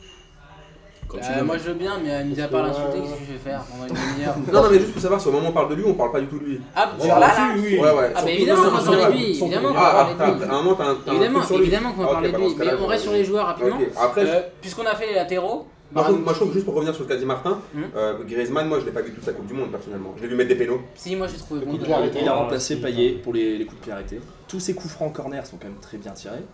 Euh, veux. moi je veux bien, mais euh, mis à part l'insulter, qu'est-ce que je vais faire pendant une demi-heure Non, non, mais juste pour savoir si au moment où on parle de lui, on parle pas du tout de lui. Ah, sur là, là oui. Ouais, ouais. Ah, mais évidemment, dans on va un parler de lui, évidemment, on va parler ah, de lui. t'as- à un moment, t'as un t'as un truc Évidemment, qu'on Ah, ok, parler de bah, lui, mais on reste sur les joueurs rapidement. Euh, Puisqu'on a fait les latéraux, Moi, je trouve- moi, je trouve, juste pour revenir sur ce qu'a dit Martin, Hmm. euh, Griezmann, moi je l'ai pas vu toute sa Coupe du Monde personnellement. Je l'ai vu mettre des pénaux. si moi j'ai trouvé bon. Coup de pied arrêté. Il a remplacé Payet pour les, les coups de pied arrêtés. Tous ses coups francs en corner sont quand même très bien tirés.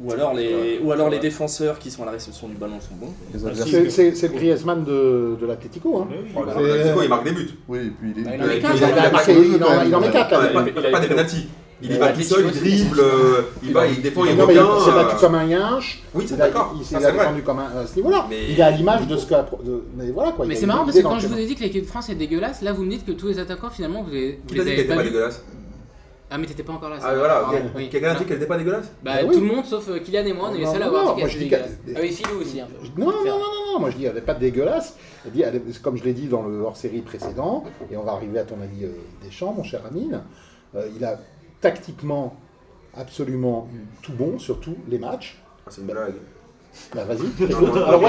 Ou alors les, ou alors les défenseurs qui sont à la réception du ballon sont bons. Ah. C'est le Griezmann de, de l'Atlético. Hein. Oui, oui. Oh, l'Atlético, il marque des buts. Oui, et puis il est. Bah, il en met il qu'un, a- Il, a, il a- marqué- il en, il en met 4 Ah, il pas, il des penalties. Il y va tout seul, il dribble, euh, il va, il défend, il Non, mais revient. il s'est battu euh, comme un yinche. Oui, c'est d'accord. Il s'est défendu comme un à ce niveau-là. Mais- Il est à l'image de ce que. Mais voilà quoi. Mais c'est marrant parce que quand je vous ai dit que l'équipe de France est dégueulasse, là vous me dites que tous les attaquants finalement vous les, vous Qui dit qu'elle avez était pas dégueulasse Ah mais t'étais pas encore là. Ah, voilà. Quelqu'un a dit qu'elle était pas dégueulasse Bah tout le monde sauf euh, Kylian et moi, on est les Non, seuls à non, avoir non, dit qu'elle était dégueulasse. Ah oui, Philou aussi un peu. Non, non, non, non, non, moi je dis, elle n'est pas dégueulasse. Elle dit, elle est- comme je l'ai dit dans le hors-série précédent, et on va arriver à ton avis euh, Deschamps, mon cher Amine, euh, il a tactiquement absolument tout bon sur tous les matchs. Ah, C'est une blague. Bah vas-y. Alors,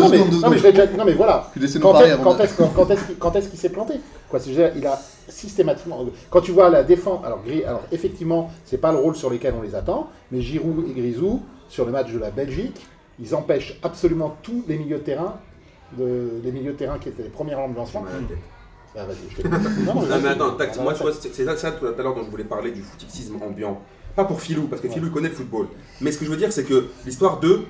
non, mais, je l'ai déjà- non, voilà. Quand est-ce quand qu'il s'est planté Quoi, c'est- je veux dire, Il a systématiquement. Quand tu vois la défense. Alors, Gris- alors effectivement, c'est pas le rôle sur lequel on les attend, mais Giroud et Grisou, sur le match de la Belgique, ils empêchent absolument tous les milieux de terrain, de, les milieux de terrain qui étaient les premières lancement. Vas-y, je te Non, Non mais attends, tact, Alors, moi tu vois, c'est ça, ça tout à l'heure dont je voulais parler du footixisme ambiant. Pas pour Philou, parce que Philou il connaît le football. Mais ce que je veux dire, c'est que l'histoire 2,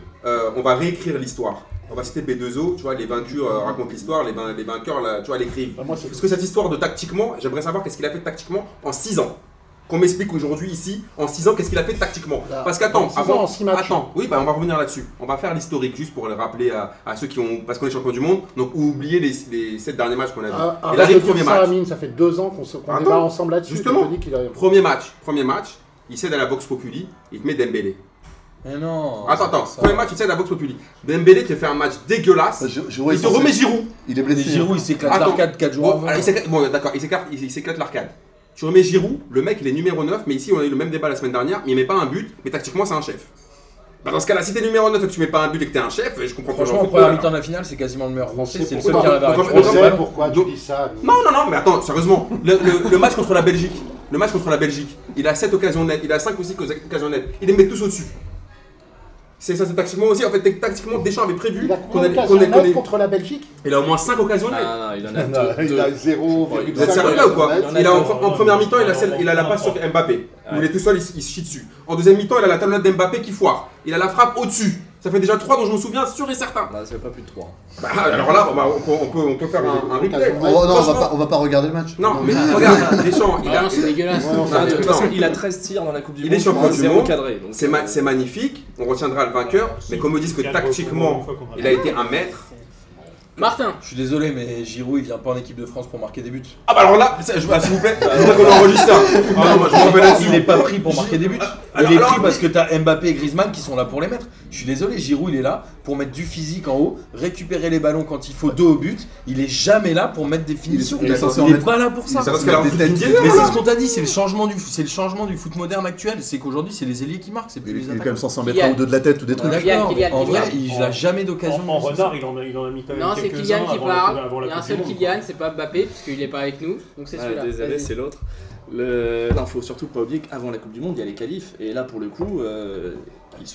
on va réécrire l'histoire. On va citer B2O, tu vois, les vaincus euh, racontent l'histoire, les, vain- les vainqueurs, là, tu vois, l'écrivent. Bah, c'est- Parce que cette histoire de tactiquement, j'aimerais savoir qu'est-ce qu'il a fait tactiquement en 6 ans. Qu'on m'explique aujourd'hui ici, en 6 ans, qu'est-ce qu'il a fait tactiquement. Là, Parce qu'attends, avant, ans, en six matchs. attends, oui, bah on va revenir là-dessus. On va faire l'historique juste pour le rappeler à, à ceux qui ont, parce qu'on est champion du monde, donc ou oublier les, les 7 derniers matchs qu'on a vus. Ah, Et là, les de dire premiers ça, matchs. Amine, ça fait deux ans qu'on se- qu'on débat ensemble là-dessus. justement. Premier match, premier match, il cède à la boxe populi, il te met Dembélé. Mais non. attends, attends, premier match, il cède à la boxe populi. Dembélé te fait un match dégueulasse. Il te remet Giroud. Il est blessé. Giroud, il s'éclate l'arcade 4 jours avant. il s'éclate- bon, d'accord, il s'éclate, il, il s'éclate l'arcade. Tu remets Giroud, le mec il est numéro 9, mais ici on a eu le même débat la semaine dernière, mais il met pas un but, mais tactiquement c'est un chef. Bah dans ce cas-là, si t'es numéro 9 et que tu mets pas un but et que t'es un chef, je comprends pas. Franchement, en le première mi-temps de la finale, c'est quasiment le meilleur français. C'est le seul pourquoi. qui arrive à On sait pourquoi tu dis ça. Non, non, non, mais attends, sérieusement, le, le- le match contre la Belgique, le match contre la Belgique, il a 7 occasions nettes, il a 5 ou 6 occasions nettes, il les met tous au-dessus. C'est ça, c'est tactiquement aussi. En fait, tactiquement, Deschamps avait prévu Il a qu'on allait. allait- contre la Belgique Il a au moins 5 occasions non, il en a Non, deux. Il deux. a 0,5. Vous êtes sérieux là ou quoi Il en a en, première mi-temps, il a, la passe sur Mbappé. Il est tout seul, il, il se chie dessus. En deuxième mi-temps, il a la talonnade d'Mbappé qui foire. Il a la frappe au-dessus. Ça fait déjà 3 dont je me souviens, sûr et certain. Non, ça fait pas plus de 3. Bah, alors là, bah, on, peut, on, peut, on peut faire un, un replay. Oh, non, on va, pas, on va pas regarder le match. Non, mais regarde, Deschamps, il Ah a, non, c'est dégueulasse. Ouais, non, Non, de toute non. façon, il a 13 tirs dans la Coupe du Il Monde. est champion du monde. c'est ma- c'est magnifique, on retiendra le vainqueur, mais qu'on me dise que tactiquement, il a été un maître. Martin, Je suis désolé, mais Giroud, il vient pas en équipe de France pour marquer des buts. Ah bah alors là, ça, je- ah, s'il vous plaît, je voudrais qu'on enregistre ça. Ah non, moi je. Il est pas pris pour marquer des buts. Alors- il est alors- pris parce que t'as Mbappé et Griezmann qui sont là pour les mettre. Je suis désolé, Giroud il est là pour mettre du physique en haut, récupérer les ballons quand il faut dos au but. Il est jamais là pour mettre des finitions. il est Il est pas là pour ça. Parce Mais c'est ce qu'on t'a dit, c'est le changement du, c'est le changement du foot moderne actuel. C'est qu'aujourd'hui c'est les ailiers qui marquent, c'est Il plus est, les il est quand même censé en mettre un ou deux de la tête ou des trucs. Kylian, D'accord, Kylian, en vrai, Kylian. il a jamais d'occasion. En, renard, il en a, il en a mis quand même non, c'est quelques-uns Kylian qui avant la- parle. avant la Il y a un Coupe seul du Monde, Kylian, c'est pas Mbappé, puisqu'il est pas avec nous. Donc c'est celui-là. désolé, c'est l'autre. Le... Non, faut surtout pas oublier qu'avant la Coupe du Monde, il y a les qualifs. Et là, pour le coup, euh,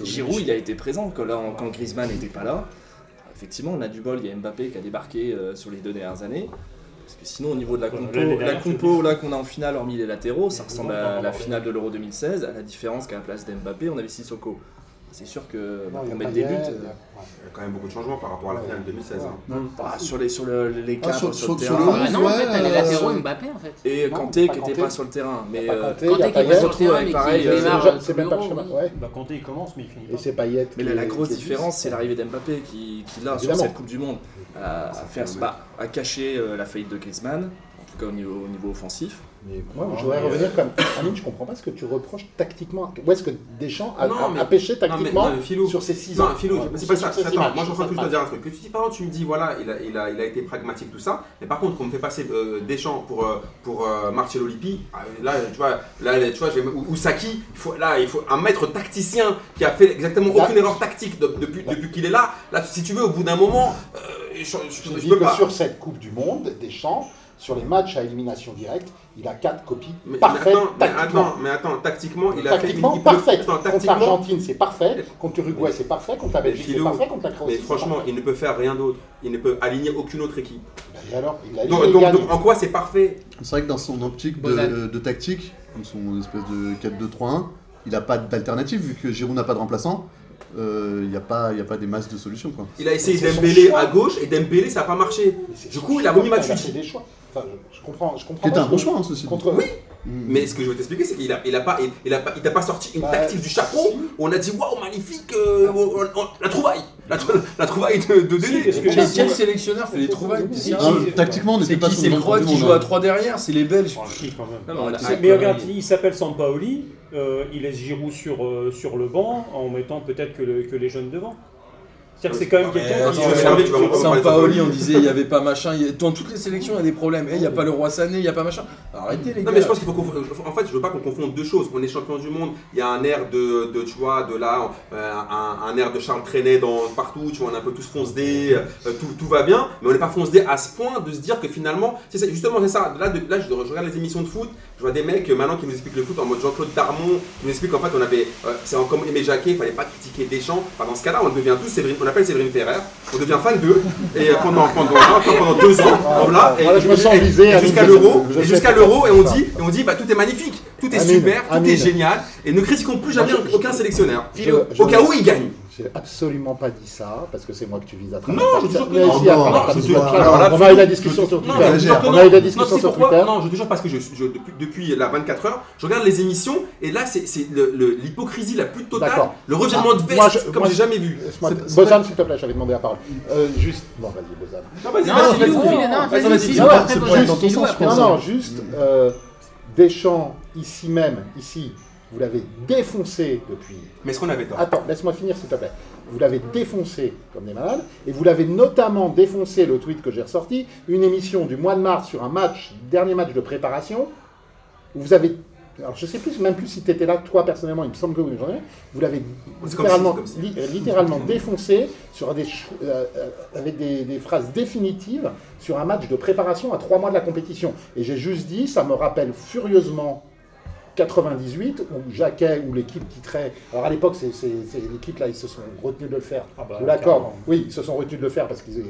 Giroud, il a été présent quand, là, quand Griezmann n'était pas là. Effectivement, on a du bol, il y a Mbappé qui a débarqué euh, sur les deux dernières années. Parce que sinon, au niveau de la compo, la compo là qu'on a en finale, hormis les latéraux, ça ressemble à la finale de l'Euro 2016. À la différence qu'à la place d'Mbappé, on avait Sissoko. C'est sûr que Non, pour mettre des buts. il y a- euh. Il y a quand même beaucoup de changements par rapport à la finale de 2016. hein. bah, sur les sur le, les Ah, cadres, sur- sur, le sur terrain. le Ah non, en fait, t'as les euh, latéraux. Mbappé en fait. Et Non, Kanté qui n'était pas sur le terrain. Mais euh, Kanté, qui pas sur le terrain, mais pareil, C'est même pas le chemin. Bah, Kanté, il commence, mais il finit Et pas. c'est Payet. Mais la, grosse différence, c'est l'arrivée d'Mbappé qui, qui là, sur cette Coupe du Monde, a, à faire, à cacher la faillite de Griezmann, en tout cas au niveau, au niveau offensif. Mais moi, je voudrais revenir comme. Amine, je comprends pas ce que tu reproches tactiquement. Où est-ce que Deschamps a, Non, mais- a pêché non, mais- tactiquement non, mais Philo. sur ces 6 ans Non, Philo, Ouais, c'est pas ça. Attends, moi je suis en train sur de ces te dire un truc. Que tu dis, par exemple, tu me dis, voilà, il a, il a, il a été pragmatique, tout ça. Mais par contre, qu'on me fait passer euh, Deschamps pour, euh, pour euh, Marcello Lippi, ah, là, tu vois, là, tu vois, ou, ou Saki, il faut, là, il faut un maître tacticien qui a fait exactement Là- aucune erreur tactique de- depuis, depuis qu'il est là. Là, si tu veux, au bout d'un moment, euh, je, je, Je je peux que pas. sur cette Coupe du Monde, Deschamps, sur les matchs à élimination directe, il a 4 copies Mais, mais parfaites attends, mais tactiquement. attends, mais attends, tactiquement, il a Tactiquement, fait. il parfait. attends, Contre l'Argentine, c'est parfait. Contre l'Uruguay, c'est parfait. Contre la Belgique, c'est parfait. Contre la Croatie, mais franchement, parfait. il ne peut faire rien d'autre. Il ne peut aligner aucune autre équipe. Ben, et alors, il a Donc, donc- donc, en quoi c'est parfait? C'est vrai que dans son optique de, Bozan. de tactique, comme son espèce de 4-2-3-1, il n'a pas d'alternative vu que Giroud n'a pas de remplaçant. euh, Il n'y a, pas- y a pas des masses de solutions. Quoi. Il a essayé Dembélé à gauche et Dembélé ça n'a pas marché. Mais Du coup, il a remis des choix. Enfin, je, je comprends, je comprends. Qui était pas un ce bon choix, hein, ceci. Contre Oui. Mm. Mais ce que je veux t'expliquer, c'est qu'il a, il a pas, il, il a pas, il t'a pas sorti une Bah, tactique du chapeau si. où on a dit waouh magnifique, euh, on- on- on- la trouvaille, la, trou- la trouvaille de, de Si, parce que- Quel, quel sélectionneur fait les trouvailles tactiquement, on C'est n'était pas qui sur C'est le les Croates qui jouent Monde, à 3 derrière, c'est les Belges. Mais on a- C'est- Mais regarde, il s'appelle Sampaoli, euh, il laisse Giroud sur, euh, sur le banc en mettant peut-être que, le- que les jeunes devant. C'est-à-dire que c'est quand même quelqu'un qui. Sampaoli, on disait il n'y avait pas machin. il y a- Dans toutes les sélections, il y a des problèmes. Eh, Il n'y a pas le roi Sané, il n'y a pas machin. Arrêtez les Non gars. mais je pense qu'il faut confondre. En fait, je veux pas qu'on confonde deux choses. On est champion du monde. Il y a un air de, de tu vois, de là, euh, un, un air de Charles Trenet dans partout. Tu vois, on est un peu tous foncedés. euh, tout, tout va bien, mais on n'est pas foncedés à ce point de se dire que finalement, c'est ça, justement c'est ça. Là, de- là, je, je regarde les émissions de foot. Je vois des mecs euh, maintenant qui nous expliquent le foot en mode Jean-Claude Darmon, qui nous expliquent qu'en fait on avait, euh, c'est en comme Aimé Jacquet, il fallait pas critiquer Deschamps. Enfin, dans ce cas-là, on devient tous Séverine, on appelle Séverine Ferrer, on devient fan d'eux et euh, pendant pendant, pendant deux ans, voilà, et, Voilà, je me sens visé, et jusqu'à l'euro, et jusqu'à l'euro, et on dit, et on dit, bah tout est magnifique, tout est Amine, super, tout Amine. est génial, et ne critiquons plus jamais aucun sélectionneur. Je- je- Au cas où il gagne. J'ai absolument pas dit ça, parce que c'est moi que tu vises à travers. Non, je jure que non. Non, non, On a eu la je- discussion sur non, Twitter. On non. a eu la Non, discussion c'est sur pourquoi Twitter. Non, je te jure parce que je, je- depuis, depuis la 24 heures, je regarde les émissions et là c'est l'hypocrisie la plus totale, le revirement de veste moi, je- comme j'ai jamais vu. C'est Bozan, s'il te plaît, j'avais demandé la parole. Euh, juste. Bon, vas-y, Bozan. Non, vas-y, Non, vas-y, vas-y. Non, Non, non, juste. euh, Deschamps, ici même, ici, vous l'avez défoncé depuis. Mais est-ce qu'on avait tort Attends, laisse-moi finir, s'il te plaît. Vous l'avez défoncé comme des malades, et vous l'avez notamment défoncé, le tweet que j'ai ressorti, une émission du mois de mars sur un match, dernier match de préparation, où vous avez. Alors je sais plus, même plus si tu étais là, toi personnellement, il me semble que vous, vous l'avez littéralement, si, li- euh, littéralement défoncé sur des, euh, euh, avec des, des phrases définitives sur un match de préparation à trois mois de la compétition. Et j'ai juste dit, ça me rappelle furieusement 98 où Jacquet ou l'équipe titrait. Alors à l'époque, c'est l'équipe là, ils se sont retenus de le faire. Ah bah, Je l'accorde. carrément. Oui, ils se sont retenus de le faire parce qu'ils Ouais,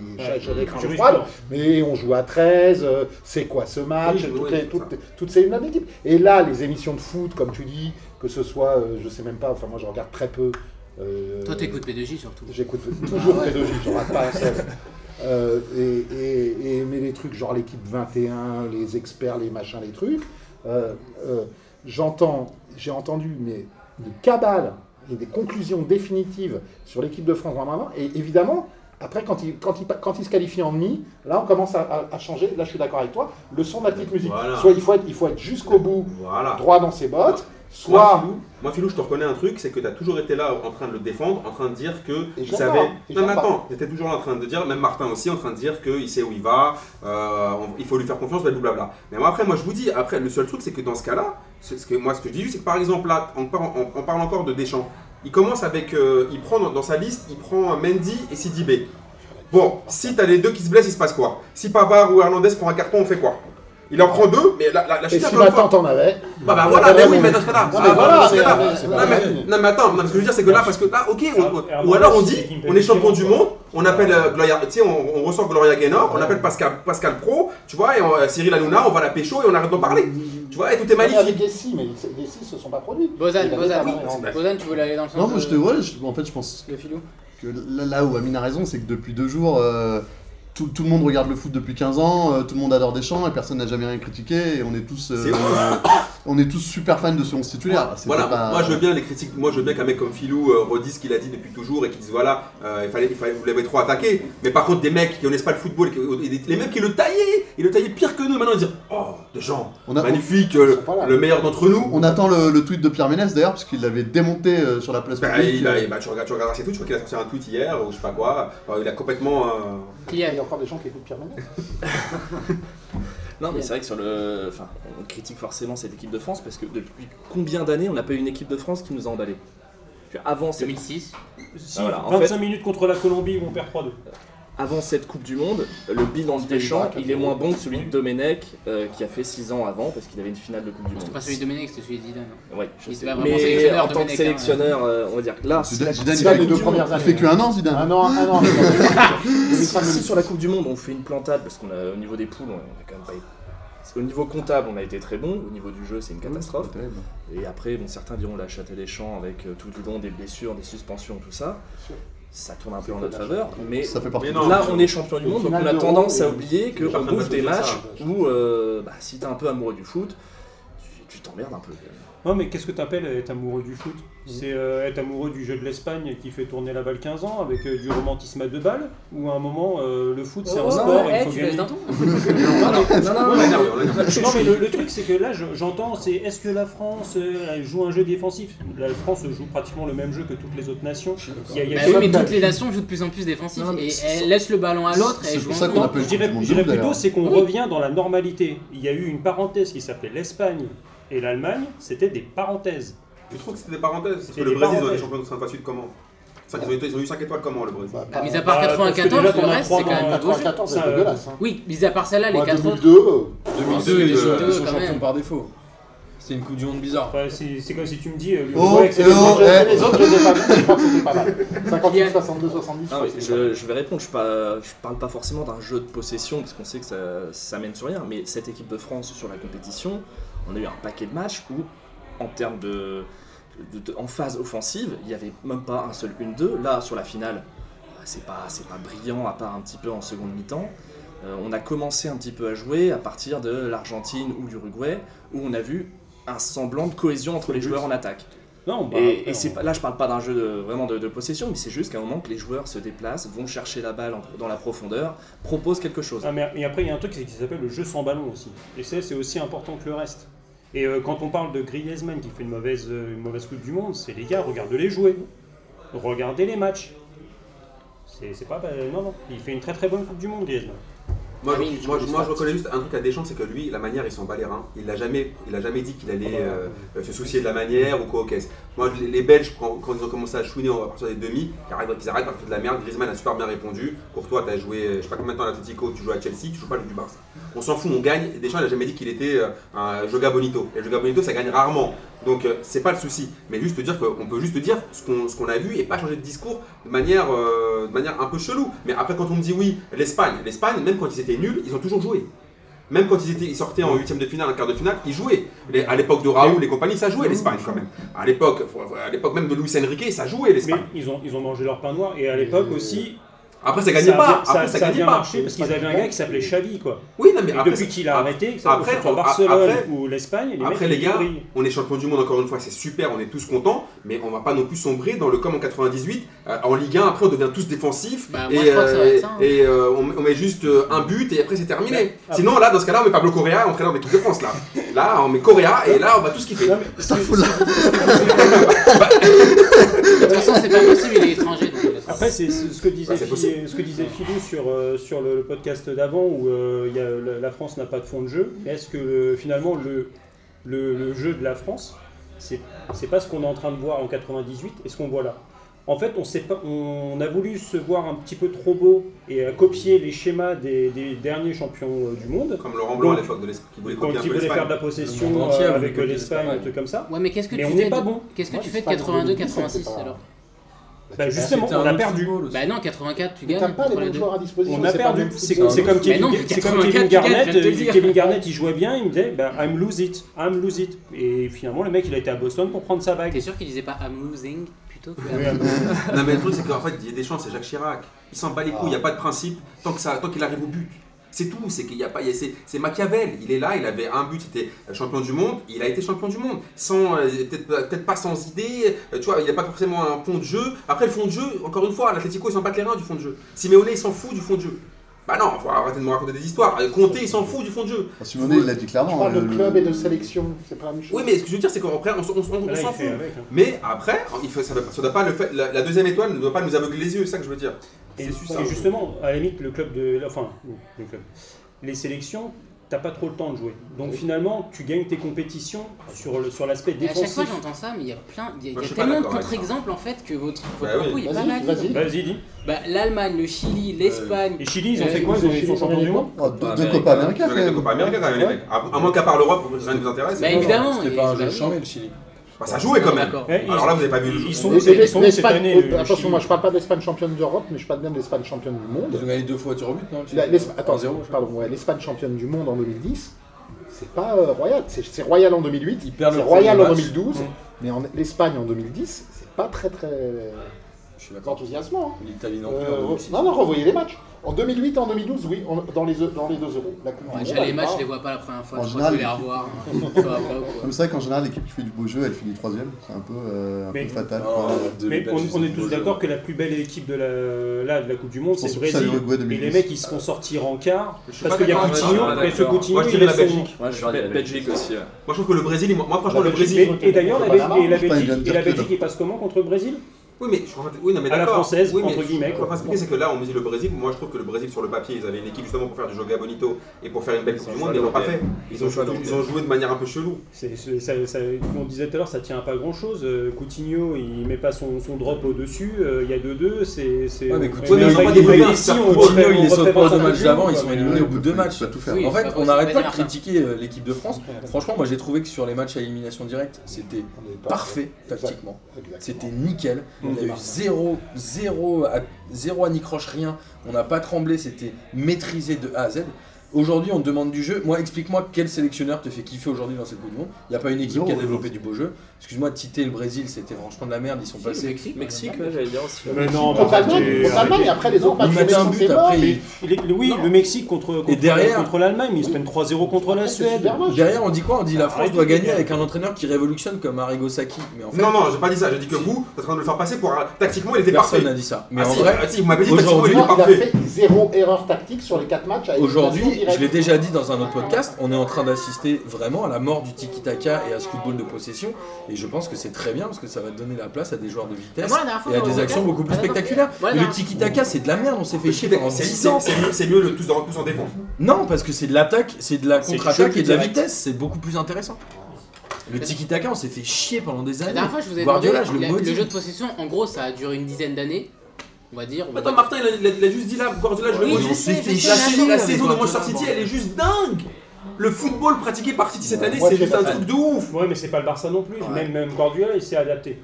l'écran jurisprudence. froide. Mais on joue à 13, euh, c'est quoi ce match Oui, toutes, oui, les- c'est toutes, toutes ces d'équipe. Et là, les émissions de foot, comme tu dis, que ce soit, euh, je sais même pas, enfin moi je regarde très peu. euh, Toi, t'écoutes P2J surtout. J'écoute toujours P2J, j'en rate pas un seul. Euh, et, et, et- mais les trucs genre l'équipe 21, les experts, les machins, les trucs, euh, euh, j'entends, j'ai entendu mais une cabale et des conclusions définitives sur l'équipe de France vraiment. Et évidemment, après, quand il, quand, il, quand il se qualifie en demi, là, on commence à, changer. Là, je suis d'accord avec toi. Le son de la petite musique. Voilà. Soit il faut être, il faut être jusqu'au bout, Voilà. droit dans ses bottes, Moi, soit. Philou, moi, Philou, je te reconnais un truc, c'est que tu as toujours été là en train de le défendre, en train de dire que Et il savait. pas, Non, mais attends, tu étais toujours en train de dire, même Martin aussi, en train de dire qu'il sait où il va, euh, on- il faut lui faire confiance, blablabla. Mais moi, après, moi, je vous dis, après, le seul truc, c'est que dans ce cas-là, ce que, moi, ce que je dis juste, c'est que par exemple, là, on parle, on, on parle encore de Deschamps. Il commence avec. euh, il prend dans, dans sa liste, il prend Mendy et Sidibé. Bon, si t'as les deux qui se blessent, il se passe quoi? Si Pavard ou Hernandez prend un carton, on fait quoi? Il en prend deux, mais la, la, la Et chute, si une fois- maintenant t'en avais. bah, bah voilà, mais oui, mais dans ce cas-là. Non, mais ah, voilà, dans ce cas-là. Non, mais, vrai. non, mais attends, non, ce que je veux dire, c'est que là, parce que là, ok, on- ou alors on dit, on est champion du monde, on appelle euh, Gloria, tu sais, on, on ressort Gloria Gaynor, on appelle Pascal, Pascal Pro, tu vois, et on- euh, Cyril Hanouna, on va la pécho et on arrête d'en parler. Tu vois, et tout est Avec magnifique. des si, mais les si se sont pas produits. Bozan, Bozan. Bozan, tu voulais aller dans le sens Non, moi je te ouais, je- en fait je pense que là, là où Amine a raison, c'est que depuis deux jours, euh, tout, tout le monde regarde le foot depuis 15 ans, euh, tout le monde adore Deschamps et personne n'a jamais rien critiqué et on est tous, euh, on est tous super fans de ce 11 titulaire. Voilà, pas- moi je veux bien les critiques, moi je veux bien qu'un mec comme Philou euh, redise ce qu'il a dit depuis toujours et qu'il dise voilà, euh, il fallait, il fallait, vous l'avez trop attaqué. Mais par contre, des mecs qui connaissent pas le football, et des- les mecs qui le taillaient, ils le taillaient pire que nous, maintenant ils disent oh, des gens, On a- magnifique, euh, le meilleur d'entre nous. On attend le, le tweet de Pierre Ménès d'ailleurs, parce qu'il l'avait démonté euh, sur la place Bah, publique. il a, bah, tu, regardes, tu regarderas ses tweets, je crois qu'il a sorti un tweet hier ou je sais pas quoi. Enfin, il a complètement. euh, Encore des gens qui écoutent Pierre Ménès. Non, mais c'est vrai que sur le. Enfin, on critique forcément cette équipe de France parce que depuis combien d'années on n'a pas eu une équipe de France qui nous a emballé avant cette, 2006. Si, Ah, voilà, en 25 minutes contre la Colombie où on perd 3-2. Avant cette Coupe du Monde, le bilan de Deschamps, il est moins bon que celui de Domenech euh, qui a fait 6 ans avant parce qu'il avait une finale de Coupe du Monde. C'était pas celui de Domenech, c'était celui de Zidane. Ouais, je sais. était pas vraiment Mais sélectionneur, en tant que hein, sélectionneur, euh, on va dire que là, Zidane, Zidane, il fait- premières que un an Zidane. Un an, un an. Si sur la Coupe du Monde on fait une plantade, parce qu'on a au niveau des poules, on a quand même pas Au niveau comptable, on a été très bon. Au niveau du jeu, c'est une catastrophe. Et après, bon, certains diront la château des champs avec euh, tout du long des blessures, des suspensions, tout ça. Ça tourne un peu en notre faveur. Mais Ça fait partie Mais du non, là, on est champion du monde, donc on a tendance à oublier qu'on bouffe des matchs où euh, bah, si t'es un peu amoureux du foot, tu- tu t'emmerdes un peu. Non, mais qu'est-ce que t'appelles être amoureux du foot C'est euh, être amoureux du jeu de l'Espagne qui fait tourner la balle 15 ans avec euh, du romantisme à deux balles Ou à un moment, euh, le foot c'est un Oh, sport oh, et eh, il faut gagner. Non, mais le, le truc c'est que là je- j'entends c'est est-ce que la France joue un jeu défensif? La France joue pratiquement le même jeu que toutes les autres nations. Il y a- il y a Bah oui, mais toutes les nations jouent de plus en plus défensif et elles laissent le ballon à l'autre et c'est pour ça qu'on appelle- Je dirais, plutôt c'est qu'on revient dans la normalité. Il y a eu une parenthèse qui s'appelait l'Espagne et l'Allemagne, c'était des parenthèses. Tu trouves que c'était des parenthèses Parce que le des Brésil, ils ont été parenthèses. champions de 5 fois de suite comment Ça, ils, ont été- ils ont eu 5 étoiles comment le Brésil Bah, mis à part Bah, parce que 94, déjà, le t'en as reste trois c'est quand dans- même pas beau jeu. 94, c'est Ça, euh, dégueulasse. hein. Oui, mis à part celle-là, les Moi, 4 autres. 2002, euh, 2002, ils, deux, euh, deux, ils sont quand champions même. par défaut. C'est une Coupe du Monde bizarre. Enfin, c'est c'est comme si tu me dis. euh, Oh, l'Uruguay, c'est eh oh, eh. Les autres, je les ai pas vus, je crois que c'était pas mal. 58, 62, 70, je Non, mais pas je, je vais répondre, je parle, je parle pas forcément d'un jeu de possession, parce qu'on sait que ça, ça mène sur rien, mais cette équipe de France sur la compétition, on a eu un paquet de matchs où, en termes de, de- de- en phase offensive, il n'y avait même pas un seul 1-2. Là, sur la finale, c'est pas, c'est pas brillant, à part un petit peu en seconde mi-temps. Euh, on a commencé un petit peu à jouer à partir de l'Argentine ou l'Uruguay, où on a vu un semblant de cohésion entre les joueurs en attaque. Non, bah, Et, c'est pas, là, je parle pas d'un jeu de- vraiment de, de possession, mais c'est juste qu'à un moment que les joueurs se déplacent, vont chercher la balle en- dans la profondeur, proposent quelque chose. Ah, mais, et après, il y a un truc qui s'appelle le jeu sans ballon aussi. Et c'est aussi important que le reste. Et euh, quand on parle de Griezmann qui fait une mauvaise, euh, mauvaise Coupe du Monde, c'est les gars, regardez-les jouer. Regardez les matchs. C'est pas. bah, non, non. Il fait une très très bonne Coupe du Monde, Griezmann. Moi, Ah je- oui, je moi, je- moi, ça. je reconnais juste un truc à Deschamps, c'est que lui, la manière, il s'en bat les reins. Il n'a jamais, il a jamais dit qu'il allait euh, euh, se soucier de la manière ou quoi au caisse. Moi, les, Belges, quand, quand ils ont commencé à chouiner à partir des demi, ils arrêtent, qu'ils arrêtent parce que de la merde. Griezmann a super bien répondu. Courtois, tu as joué, euh, je sais pas combien de temps à l'Atletico, tu joues à Chelsea, tu joues pas le du Barça. On s'en fout, on gagne. Deschamps, il a jamais dit qu'il était un Joga Bonito. Et le Joga Bonito, ça gagne rarement. Donc, euh, c'est pas le souci. Mais juste te dire qu'on peut juste te dire ce qu'on ce qu'on a vu et pas changer de discours de manière, euh, de manière un peu chelou. Mais après, quand on me dit oui, l'Espagne, l'Espagne, même quand ils étaient nuls, ils ont toujours joué. Même quand ils, étaient, ils sortaient en huitième de finale, en quart de finale, ils jouaient. Les- à l'époque de Raoul et compagnie, ça jouait l'Espagne quand même. À l'époque, à l'époque même de Luis Enrique, ça jouait l'Espagne. ils ont, ils ont mangé leur pain noir et à l'époque aussi. Après, ça gagnait a pas. bien- ça, Après, ça gagnait pas. marché parce qu'ils avaient un gars qui s'appelait Xavi quoi. Oui, non, mais Et après, depuis qu'il a arrêté, après, on- Barcelone après- ou l'Espagne, les Après mecs les gars, brillent. on est champion du monde encore une fois, c'est super, on est tous contents, mais on va pas non plus sombrer dans le comme en 98. euh, en Ligue 1, après on devient tous défensifs Bah, et, euh, ça, hein. euh, on, on met juste euh, un but et après c'est terminé. Ah. Sinon là, dans ce cas-là, on met Pablo Correa entraîneur de l'équipe de France là. Là, on met Correa et là on va tout ce qu'il fait. Non, mais Ça fout là. De toute façon, c'est pas possible, il est étranger. Il. Après, c'est ce que disait, Ouais, Phil- ce que disait Philou sur, euh, sur le, le podcast d'avant où euh, il y a, la, France n'a pas de fond de jeu. Est-ce que euh, finalement le, le, le jeu de la France, c'est c'est pas ce qu'on est en train de voir en 98 et ce qu'on voit là? En fait, on, sait pas, on a voulu se voir un petit peu trop beau et copier les schémas des, des derniers champions du monde. Comme Laurent Blanc à l'époque de l'Espagne, qui voulait Quand peu voulaient faire de la possession entier avec l'Espagne, un truc comme ça. Ouais, mais qu'est-ce que Mais tu on fais n'est pas de- bon. Qu'est-ce que Ouais, tu fais de pas le 82-86 c'est pas- alors Bah, justement, on a perdu. Bah non, 84, tu Mais gagnes. t'as pas les deux. joueurs à disposition. On a perdu. C'est comme Kevin, non, c'est comme 84, Kevin tu gagnes, je Garnett. euh. Kevin Garnett, il jouait bien, il me disait bah, I'm lose it, I'm lose it. Et finalement, le mec, il a été à Boston pour prendre sa bague. T'es sûr qu'il disait pas I'm losing plutôt que. Oui, Non mais le truc c'est qu'en fait Didier Deschamps c'est Jacques Chirac. Il s'en bat les couilles, il n'y a pas de principe tant que ça, tant qu'il arrive au but. C'est tout, c'est qu'il y a pas, il c'est, Machiavel. Il est là, il avait un but, c'était champion du monde. Il a été champion du monde, sans euh, peut-être, peut-être pas sans idée. euh, Tu vois, il n'y a pas forcément un fond de jeu. Après le fond de jeu, encore une fois, l'Atlético ils s'en battent les reins du fond de jeu. Simeone il s'en fout du fond de jeu. Bah non, faut arrêter de me raconter des histoires. Euh, Conte il s'en fout du fond de jeu. Simone, il l'a dit Je clairement. parle de le- club et de sélection, c'est pas la même chose. Oui, mais ce que je veux dire c'est qu'après on, on on- on il s'en fout. avec, hein. Mais après, il faut, ça ne doit pas le fait, la, la deuxième étoile ne doit pas nous aveugler les yeux, c'est ça que je veux dire. Et, et justement, à la limite, le club de. Enfin, le club. Les sélections, t'as pas trop le temps de jouer. Donc finalement, tu gagnes tes compétitions sur le- sur l'aspect Et à chaque fois défensif. j'entends ça, mais il y a plein, il y a, Moi, y a tellement de contre-exemples en fait que votre, Bah votre oui. propos il est pas mal. vas-y. Vas-y, dis. Bah, L'Allemagne, le Chili, l'Espagne. Et Chili, ils ont Euh, fait quoi? Ils ont ils sont champions du monde? Deux, Copa deux América. Copa América la Copa América quand même, les mecs. À, moins qu'à part l'Europe, rien ne vous intéresse. Bah évidemment. C'était pas un bah jeu oui. chambé le Chili. Bah, ça jouait quand même. Alors là, vous n'avez pas vu le jeu. Ils sont, Et- c'est- et ils sont où cette l'Espagne- année oh, le- le Attention, Chili moi je parle pas de l'Espagne championne d'Europe, mais je parle bien de l'Espagne championne du monde. Ils ont gagné deux fois tir au but, non La- l'Espagne- attends, 1-0, je crois. pardon, ouais, l'Espagne championne du monde en 2010, c'est pas euh, royal. C'est c'est royal en 2008, Ils perdent c'est le royal premier en match. 2012, Mm. mais en- l'Espagne en 2010, c'est pas très très Je suis d'accord. enthousiasmant. hein. L'Italie non plus. Euh, en 2006. non, non, revoyez les matchs. En 2008 et en 2012, oui, on- dans, les, dans les deux euros. La Coupe du Ouais, Monde, déjà les matchs, part. je les vois pas la première fois. En Je crois que je vais les général, revoir. hein. Ou quoi. Comme c'est vrai qu'en général, l'équipe qui fait du beau jeu, elle finit troisième. C'est un peu, euh, un Mais- peu fatal. Non, quoi. de- Mais on, est tous d'accord que la plus belle équipe de la, là, de la Coupe du Monde, c'est le Brésil. l'Uruguay Et 2010. les mecs, ils se font sortir en quart. Je suis Parce pas qu'il y a d'accord avec Coutinho, ça. mais ce D'accord. Coutinho, Moi, je il dirais est la son- Belgique. Moi, je suis Belgique aussi. ouais. Moi, je trouve que le Brésil, il- moi, franchement, le Brésil. Et, et d'ailleurs, la, Belgique- et la Panama. Belgique, et la comment contre le Brésil? Oui, mais, je oui, non, mais À la française, oui, mais entre guillemets, Ce quoi. expliquer, c'est que là, on me dit le Brésil. Moi, je trouve que le Brésil, sur le papier, ils avaient une équipe justement pour faire du Joga Bonito et pour faire une belle Coupe du Monde, mais ils l'ont pas fait. Ils ont, joué, ils ont joué de manière un peu chelou. C'est, c'est- ça, ça- comme on disait tout à l'heure, ça tient à pas grand chose. Coutinho, il met pas son, son drop au-dessus. euh, Il y a 2-2. C'est, c'est, Ouais, mais Coutinho, ils ont refait pas on Coutinho, il les saute pas au ça match du d'avant, ils sont éliminés au bout de deux matchs. tout faire. En fait, on n'arrête pas de critiquer euh, l'équipe de France. Franchement, moi j'ai trouvé que sur les matchs à élimination directe, c'était parfait tactiquement. C'était nickel. Y a eu zéro, zéro, à- zéro anicroche, rien. On n'a pas tremblé, c'était maîtrisé de A à Z. Aujourd'hui, on te demande du jeu. Moi, explique-moi quel sélectionneur te fait kiffer aujourd'hui dans cette Coupe du Monde. Il n'y a pas une équipe qui a développé du beau jeu. Excuse-moi, Tité, le Brésil, c'était franchement de la merde, ils sont passés. Mexique, Mexique ouais, j'allais dire aussi. Mais non, totalement, totalement, et après les autres matchs, ils un but après. Il... oui, le Mexique contre, contre, et derrière, contre l'Allemagne, ils se prennent 3-0 contre la Suède. Derrière, on dit quoi? On dit la France doit gagner avec un entraîneur qui révolutionne comme Arrigo Sacchi. Mais non, non, j'ai pas dit ça, j'ai dit que vous, vous êtes en train de le faire passer pour. Tactiquement, il était. Personne n'a dit ça. Mais ah en vrai, ah si, vous m'avez dit tactiquement, il était a fait zéro erreur tactique sur les 4 matchs. Aujourd'hui, je l'ai déjà dit dans un autre podcast, on est en train d'assister vraiment à la mort du tiki-taka et à ce football de possession. Et je pense que c'est très bien parce que ça va donner la place à des joueurs de vitesse et à des actions beaucoup plus spectaculaires. Le tiki-taka, c'est de la merde, on s'est fait chier pendant 10 ans. C'est mieux, le tous en, en défense. Non, parce que c'est de l'attaque, c'est de la contre-attaque et de la vitesse, c'est beaucoup plus intéressant. Le tiki-taka, on s'est fait chier pendant des années. La dernière fois, je vous ai demandé, là, le, jeu de possession, en gros, ça a duré une dizaine d'années. On va dire. Attends. Martin, il a, juste dit là, Guardiola, je le maudis. La, la, saison de Manchester City, elle est juste dingue. Le football pratiqué par City cette année, c'est juste un truc de ouf. Ouais, mais c'est pas le Barça non plus. Même, même il s'est adapté.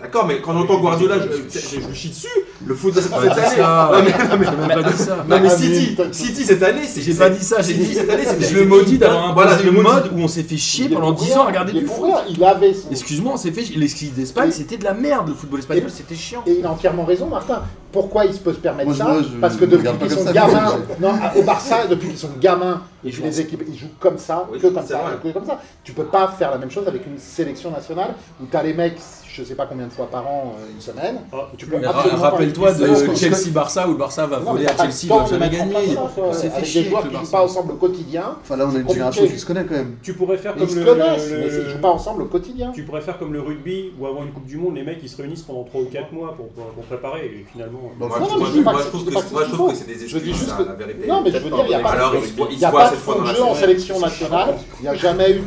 D'accord, mais quand j'entends Guardiola, je, je, chie dessus. Le foot de cette, année. Ça, non, mais, non, mais, non, pas dit ça. Non, mais bah, City, City cette année, c'est. J'ai pas dit ça, j'ai dit cette année, c'est. Je le maudis d'avoir un mode où on s'est fait chier pendant 10 ans à regarder du foot. Excuse-moi, on s'est fait. chier L'esquisse d'Espagne, c'était de la merde, le football espagnol, c'était chiant. Et il a entièrement raison, Martin. Pourquoi il se peut se permettre ça Parce que depuis qu'ils sont gamins, non, au Barça, depuis qu'ils sont gamins, ils jouent les équipes, ils jouent comme ça, que comme ça, que comme ça. Tu peux pas faire la même chose avec une sélection nationale où t'as les mecs je ne sais pas combien de fois par an, euh, une semaine. Ah, rappelle-toi de Chelsea-Barça où le Barça va non, voler à Chelsea, il va jamais gagner. C'est fait. Des joueurs qui ne jouent pas ensemble au quotidien. Enfin là, on a une génération qui se connaît quand même. Tu pourrais faire comme le. Ils se connaissent, mais ils ne jouent pas ensemble au quotidien. Tu pourrais faire comme le rugby ou avant une Coupe du Monde, les mecs ils se réunissent pendant 3 ou 4 mois pour préparer et finalement. Moi je trouve que c'est des excuses, hein, la vérité. Non, mais je veux dire, il n'y a pas de fond de jeu en sélection nationale. Il n'y a jamais eu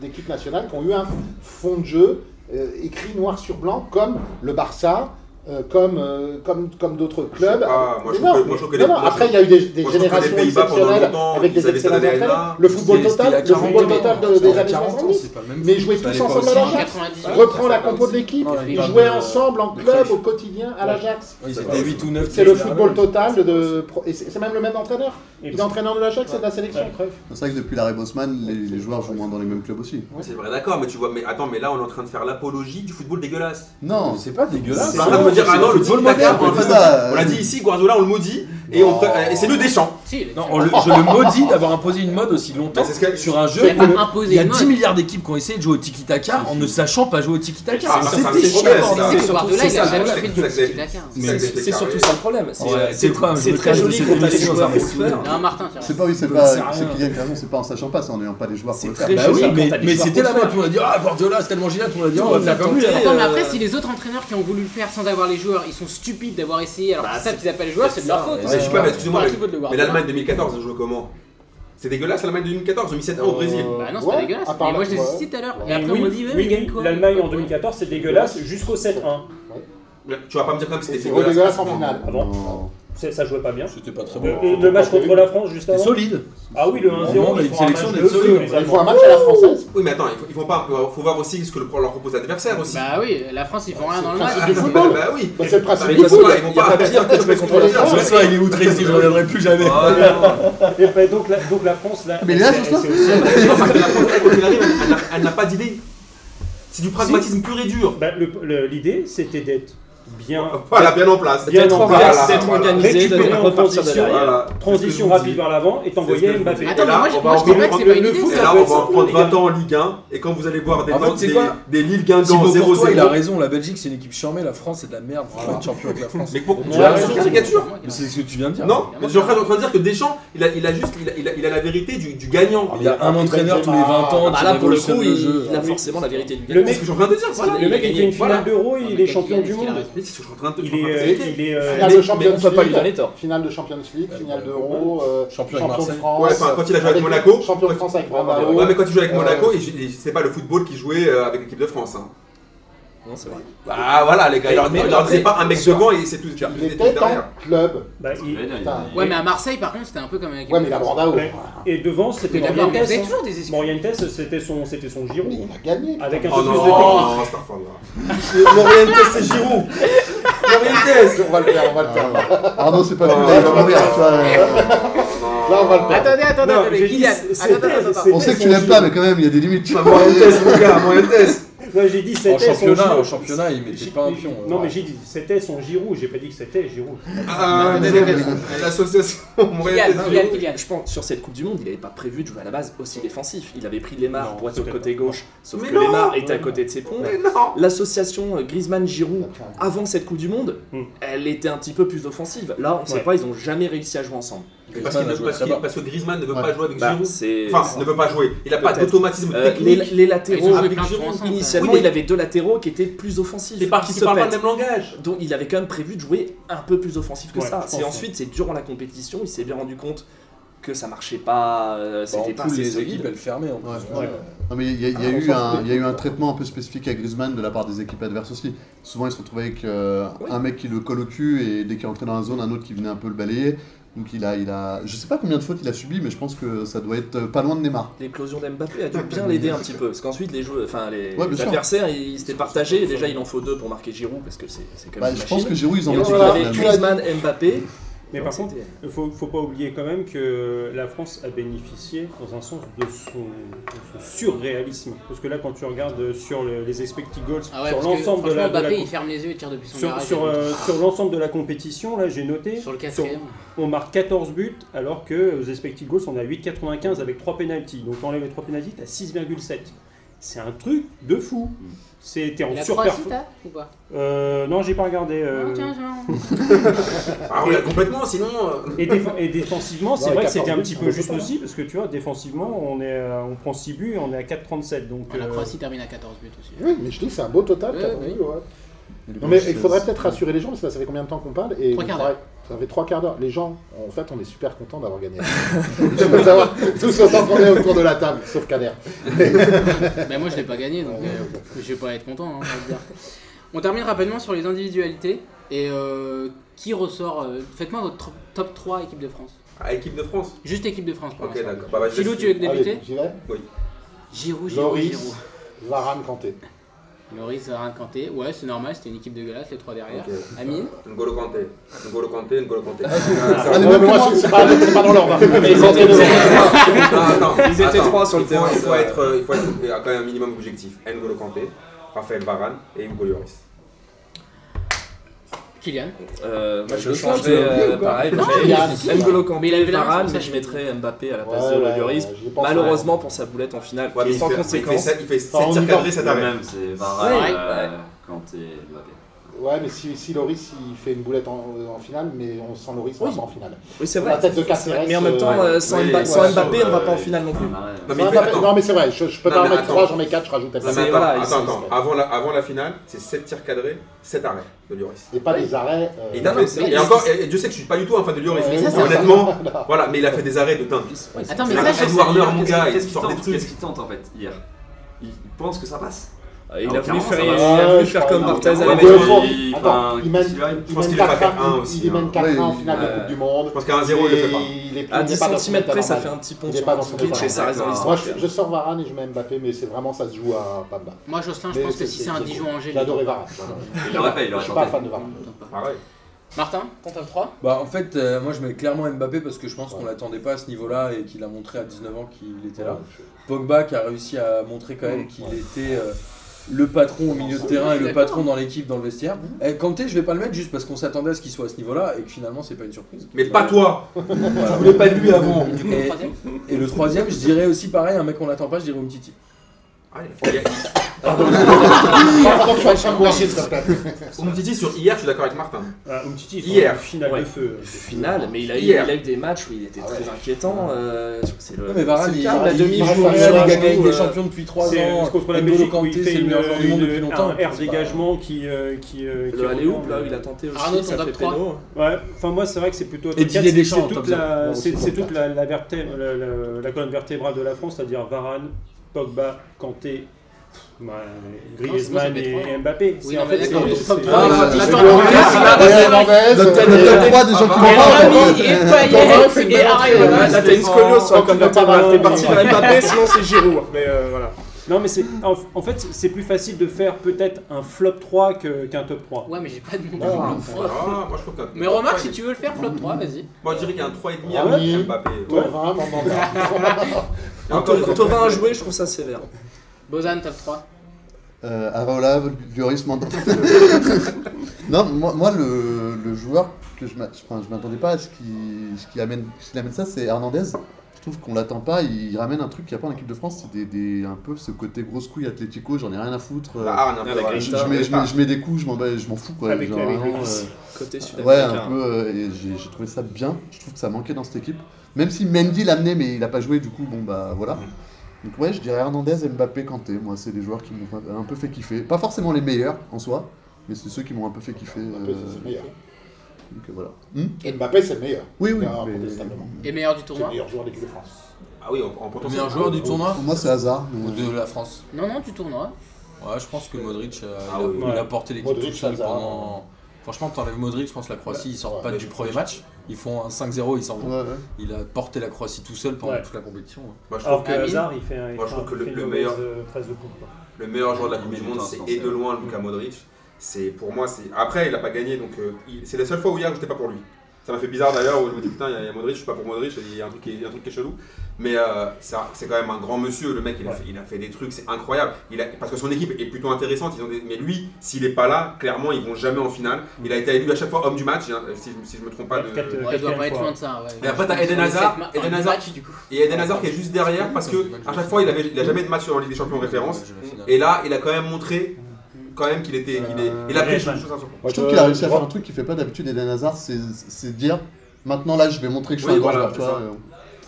d'équipe nationale qui ont eu un fond de jeu euh, écrit noir sur blanc comme le Barça euh, comme, euh, comme, comme d'autres clubs. Pas, moi, je non, moi, je. Après, il y a eu des, des moi, générations exceptionnelles avec des excellents entraîneurs. Le football total, le football total des années 70. Mais jouer tous ensemble à l'Ajax. Reprend la compo de l'équipe. Ils ensemble en club au quotidien à l'Ajax. C'est le football total. C'est même le même entraîneur. Il est entraîneur de l'Ajax et de la sélection. C'est vrai que depuis l'arrêt Bosman, les joueurs jouent moins dans les mêmes clubs aussi. C'est vrai, d'accord. Mais tu vois, mais attends, mais là, on est en train de faire l'apologie du football dégueulasse. Non, c'est pas dégueulasse. Ah on l'a dit ici, Guardiola, on le maudit. Et, c'est le Deschamps. Je le maudis d'avoir imposé une mode aussi longtemps sur un jeu. Il y a 10 milliards d'équipes qui ont essayé de jouer au tiki-taka en ne sachant pas jouer au tiki-taka. C'est surtout ça le problème. C'est très joli quand t'as les joueurs. C'est pas, c'est pas. C'est c'est pas en sachant pas, c'est en n'ayant pas les joueurs pour faire. Bah mais c'était la mode. On a dit Ah, Guardiola, c'est tellement génial. On a dit On va faire comme lui. mais après, si les autres entraîneurs qui ont voulu le faire sans avoir les joueurs, ils sont stupides d'avoir essayé. Alors bah, ça, qu'ils appellent les joueurs, c'est de leur faute. Ouais, je sais pas, mais excusez-moi, bah, mais l'Allemagne 2014, elle joue comment? C'est dégueulasse l'Allemagne 2014, 2007 1 au Brésil. Bah non, c'est pas dégueulasse. Mais moi je les ai tout à l'heure. Et après on dit, L'Allemagne en 2014, c'est dégueulasse jusqu'au 7-1. Tu vas pas me dire comme c'était dégueulasse. en finale. Ah ça jouait pas bien. C'était pas très bon. Le, le match contre la France, juste avant. solide. Ah oui, le 1-0. Ils, ils font un match, de solide, ils font un match à la française. Oui, mais attends, il faut, ils font pas, euh, faut voir aussi ce que leur propose l'adversaire aussi. Bah oui, la France, ils font rien dans le match. C'est bah football. Bah oui. Bah, c'est le bah, principe. Ils vont pas pire que jouer contre la France. Ce soir, il est outré, il ne reviendrai plus jamais. Ah, ben, donc la France, là. Mais là. Elle n'a pas d'idée. C'est du pragmatisme pur et dur. Ben, l'idée, c'était d'être bien, voilà, bien en place, bien en place, d'être organisé, de repentir de l'arrière, transition rapide vers l'avant et t'envoyer Mbappé. Attends, mais moi, je, moi, je dis pas que c'est pas une idée. Et là, on va prendre 20 ans en Ligue 1 et quand vous allez voir des, des, des Lille Guingamp 0-0, il a raison. La Belgique, c'est une équipe charmée. La France, c'est de la merde. Faut être champion avec la France. Mais pourquoi C'est une caricature. C'est ce que tu viens de dire. Non, mais je suis en train de dire que Deschamps, il a juste, la vérité du gagnant. Ah, il y a un entraîneur ah, tous les 20 ans. Ah, bah là, pour le coup, il a forcément la vérité du gagnant. Le mec, je viens de dire. Le mec, il fait une finale d'Euro, il est champion du monde vite, c'est ce que je suis en train de te il, est, euh, il est, euh, finale de Champions League. Euh, finale de Champions League, finale d'Euro, champion, de France. Ouais, enfin, quand il a joué avec Monaco. Champion de France avec Monaco. Ouais, mais quand il jouait avec Monaco, c'est pas le football qu'il jouait avec l'équipe de France. Hein. Non, c'est vrai. Bah voilà, les gars, leur, leur disait pas un mec de gants et c'est tout. Il était club. Bah, ouais, mais à Marseille, par contre, c'était un peu comme avec. Ouais, mais la Branda, ouais. Et devant, c'était Morientes. Morientes, c'était son, c'était son Giroud. Il a gagné. Avec un oh peu plus de technique. Oh, Morientes, c'est Giroud. Morientes. On va le faire, on va le faire. Ah non, c'est pas oh, le Là, on va le perdre. Attendez, attendez, attendez. On sait que tu l'aimes pas, mais quand même, il y a des limites. Morientes, mon gars, Morientes. Non, j'ai dit En c'était son championnat, Giroud. en championnat, il mettait pas un pion. Non, ouais. mais j'ai dit c'était son Giroud, j'ai pas dit que c'était Giroud. Ah. L'association. Je pense sur cette Coupe du Monde, il n'avait pas prévu de jouer à la base aussi défensif. Il avait pris Lemar pour être sur le peut-être côté gauche, sauf que Lemar était à côté de ses ponts. L'association euh, Griezmann-Giroud avant cette Coupe du Monde, Hmm. elle était un petit peu plus offensive. Là, on ne sait pas, ils n'ont jamais réussi à jouer ensemble. Parce, qu'il ne- qu'il- que Griezmann ne veut Ouais. pas jouer avec Bah, Giroud. c'est. Enfin, ne veut pas jouer. Il n'a pas Peut-être. d'automatisme Euh, les, technique. les latéraux, joué avec plein de Giroud, fois ensemble, initialement, Oui, mais- il avait deux latéraux qui étaient plus offensifs. C'est parce qui qu'ils se parlent pas le pètent. même langage. Donc il avait quand même prévu de jouer un peu plus offensif que Ouais, ça. je C'est pense, ensuite, c'est durant la compétition, il s'est bien rendu compte que ça marchait pas, euh, Bah, c'était en pas poule, assez les solide. équipes, elles fermaient en plus. Ouais. Ouais. Non, mais il y a, il y a Ah, on eu s'en un, fout. il y a eu un traitement un peu spécifique à Griezmann de la part des équipes adverses aussi. Souvent, il se retrouvait avec euh, Oui. un mec qui le colle au cul et dès qu'il rentrait dans la zone, un autre qui venait un peu le balayer. Donc il a, il a, je sais pas combien de fautes il a subi, mais je pense que ça doit être euh, pas loin de Neymar. L'éclosion d'Mbappé a dû bien l'aider un petit peu. Parce qu'ensuite, les, joueurs, enfin, les, Ouais, adversaires, ils s'étaient partagés. Déjà, il en faut deux pour marquer Giroud parce que c'est c'est quand Bah, même je une pense que Giroud, ils en ont. Griezmann, Mbappé. Mais par contre, il faut, faut pas oublier quand même que la France a bénéficié, dans un sens, de son, de son surréalisme. Parce que là, quand tu regardes sur le- les expected goals, Ah ouais, sur l'ensemble de la, de il ferme les yeux et tire depuis son sur, euh, sur l'ensemble de la compétition, là, j'ai noté. Sur le quatrième. on marque 14 buts, alors que aux expected goals, on a 8,95 avec 3 penalties. Donc, t'enlèves les 3 penalties, t'as 6,7. C'est un truc de fou. C'était en La surperf. Croatie, t'as ou pas Euh, non, j'ai pas regardé. euh, Ah, tiens. Ah, regarde complètement, sinon. euh, Et, déf- et défensivement, c'est Ouais, vrai que 14 c'était un buts, petit peu juste aussi, parce que tu vois, défensivement, on, est, à- on prend 6 buts et on est à 4,37. Donc, La euh, Croatie termine à 14 buts aussi. Oui, mais je dis que c'est un beau total. Ouais, t'as oui. vu, ouais. Non mais il faudrait peut-être rassurer les gens parce que ça fait combien de temps qu'on parle et Trois quarts pareil, ça fait trois quarts d'heure. Les gens, en fait, on est super contents d'avoir gagné. Je veux savoir tous autant qu'on est autour de la table, sauf Kader. Mais moi je l'ai pas gagné donc euh, je vais pas être content. hein, on va dire. On termine rapidement sur les individualités et euh, qui ressort. euh, Faites-moi votre top 3 équipe de France. Ah, équipe de France? Juste équipe de France pour Ok, d'accord. Bah, bah, tu veux débuter? J'y vais. Giroud, Giroud, Giroud. Varane, Kanté. Loris, Varane, Kanté. Ouais, c'est normal, c'était une équipe dégueulasse, les trois derrière. Ok. Amine N'Golo Kanté. N'Golo Kanté, N'Golo Kanté. Ah, mais Ouais, mais moi, c'est pas, pas dans l'ordre. Mais ils étaient attends, Ils étaient trois sur le il faut, terrain, Il faut, être, euh, il faut être a quand même un minimum objectif. N'Golo Kanté, Raphaël Varane et Hugo Lloris. Kylian. Euh, moi, je sens, changerais euh, pareil. Non, il y a- N'Golo Kanté, Mais il avait la Varane, mais je je mettrais Mbappé à la place Ouais, de ouais, Lloris. Malheureusement pour sa boulette en finale, Ouais, mais sans conséquence. Il fait Enfin, on y 7 va. cadrés cet arrêt. Même, c'est Varane, euh, Kanté, Mbappé. Ouais, mais si, si Loris il fait une boulette en, en finale, mais on sent Loris Oui. pas en finale. Oui, c'est La vrai. tête de Caceres. Mais en même temps, euh, euh, sans, oui, Mba- ouais, sans ouais, Mbappé, on va pas en finale non plus. Non, mais non, c'est vrai, je, je peux Non, pas en mettre attends. 3, j'en mets 4, je rajoute un attends, voilà, attends, attends. Avant la, avant la finale, c'est 7 tirs cadrés, 7 arrêts de Lloris. Et pas des arrêts. euh, Et, non, et encore, et Dieu sait que je suis pas du tout un fan de Lloris. Honnêtement, voilà, mais il a fait des arrêts de dingue. Attends, mais ça, Warner, mon gars, il sort des trucs. Qu'est-ce qu'il tente en fait hier? Il pense que ça passe. Il Ah, a voulu faire, il a Ouais, voulu je faire comme il- Barthez Ouais, à la mais maison. il- attends, il mène, il va- il je pense mène qu'il le fera 4-1 4-1 aussi, il mène hein. 4-1 en finale de ouais. Coupe du Monde. Je pense qu'à 1-0, il le fait pas. Il À il 10 est pas dans son cm près, ça fait un petit pont Il sur état et ça reste dans Moi, l'histoire. je, je sors Varane et je mets Mbappé, mais c'est vraiment, ça se joue à bas. Moi, Jocelyn, je pense que c'est- si c'est un Dijon-Angers. J'ai adoré Varane. Il l'aurait fait, il Je l'aurait suis pas fan de Varane. Pareil. Martin, ton top 3 Bah en fait, euh, moi je mets clairement Mbappé parce que je pense qu'on l'attendait pas à ce niveau-là et qu'il a montré à 19 ans qu'il était là. Pogba qui a réussi à montrer quand même qu'il était euh, le patron au milieu de terrain et le patron dans l'équipe, dans le vestiaire. Et Kanté, je vais pas le mettre juste parce qu'on s'attendait à ce qu'il soit à ce niveau-là et que finalement c'est pas une surprise. Mais pas toi Voilà. voulais pas de lui avant Et- troisième Et le troisième, je dirais aussi pareil, un mec qu'on l'attend pas, je dirais Umtiti. Umtiti sur hier, je suis d'accord avec Martin. Ah, Umtiti, fait Hier. une finale Ouais. de feu. Finale, mais il a, eu, Hier. il a eu des matchs où il était très inquiétant. euh, c'est le, Non mais Varane, c'est le il, cas de la il- avec coup, des euh, champions depuis 3 C'est ans. contre la Belgique où Kanté, il c'est fait le une, meilleur joueur du monde une- depuis longtemps. un air dégagement qui, euh, qui, euh, qui Le aller-hoop, là, il a tenté aussi, Arnaud, top fait 3. péno. Ouais, enfin moi c'est vrai que c'est plutôt Et Didier Deschamps, c'est toute la colonne vertébrale de la France, c'est-à-dire Varane, Pogba, Kanté, bah, Griezmann et. Mbappé. Oui, en fait c'est- ton top c'est- trois, Ah, mais- c'est- Attends, c'est- Loris, Hernandez, Hernandez, Notre top et- 3 des gens qui Ariel. entrée. Là, t'as une scolio sur la. T'es parti vers Mbappé, sinon c'est Giroud. Mais euh, voilà. Non mais c'est en, en fait c'est plus facile de faire peut-être un flop 3 que- qu'un top 3. Ouais, mais j'ai pas de nom. Non. Ah, moi je trouve que. Mais remarque, si tu veux le faire, flop 3, vas-y. Moi je dirais qu'il y a un 3,5 Ah avec oui. Mbappé. Quand quand Thauvin a joué, je trouve ça sévère. Bozan, top 3. Euh, Areola, Lloris, Mandanda. non, moi, moi, le, le joueur que je m'a- enfin, je m'attendais pas à ce qui amène, ce qu'il amène ça, c'est Hernandez. Je trouve qu'on l'attend pas, il ramène un truc qu'il n'y a pas en équipe de France, c'est des, des- un peu ce côté grosse couille athlético, j'en ai rien à foutre. euh, un peu, je, je mets, je, mets, Ah. je mets des coups, je m'en bats- je m'en fous quoi. Avec genre, la vraiment, Grégoire. euh, Côté Ouais, un peu, euh, et j'ai j'ai trouvé ça bien. Je trouve que ça manquait dans cette équipe. Même si Mendy l'a amené, mais il a pas joué, du coup, bon bah voilà. Donc ouais, je dirais Hernandez, Mbappé, Kanté. Moi, c'est des joueurs qui m'ont un peu fait kiffer. Pas forcément les meilleurs en soi, mais c'est ceux qui m'ont un peu fait kiffer. Euh, c'est le meilleur. Donc euh, voilà. Hmm Et Mbappé, c'est le meilleur. oui, oui. Ah. Et meilleur du C'est le tournoi meilleur joueur de l'équipe de France. Ah oui, en, en Le potentiel. meilleur joueur du tournoi Pour moi, c'est hasard. ou de la France Non, non, du tournoi. Ouais, je pense que Modric, euh, Ah il, a, oui, il a ouais. porté l'équipe Modric, tout seul Hazard, pendant. Franchement, t'enlèves Modric, je pense que la Croatie, ils sortent Ouais, pas du premier match. Ils font un 5-0, ils s'en vont. Ouais, ouais. Il a porté la Croatie tout seul pendant Ouais. toute la compétition. hein. Moi, je Alors trouve que. Hazard, il fait il Moi, je trouve que le- meilleur- euh, de. Le meilleur joueur de la Coupe du Monde, c'est et de loin Luka Modric. C'est pour moi, c'est après il a pas gagné, donc euh, il- c'est la seule fois où hier j'étais pas pour lui. Ça m'a fait bizarre d'ailleurs où je me dis putain il y a- il y, a Modric, je suis pas pour Modric, il y a un truc qui est, il y a un truc qui est chelou. Mais euh, ça- c'est quand même un grand monsieur, le mec il a, Ouais. fait, il a fait des trucs, c'est incroyable. Il a, parce que son équipe est plutôt intéressante, ils ont des- mais lui s'il est pas là, clairement ils vont jamais en finale. Il a été élu à chaque fois homme du match, hein, si, je- si je me trompe pas. De... Quatre- Ouais, il doit pas être fois. loin de ça. Ouais. Et après, t'as Eden Hazard, Eden Hazard. matchs, du coup. Et Eden Hazard qui est juste derrière parce que à chaque fois il, avait, il a jamais de match en Ligue des Champions en référence. Et là il a quand même montré quand même qu'il était, qu'il est, il a pris Griezmann. une chose à son Je trouve qu'il a réussi à faire un truc qu'il fait pas d'habitude Eden Hazard, c'est c'est dire maintenant là je vais montrer que je suis Oui, un grand joueur, euh.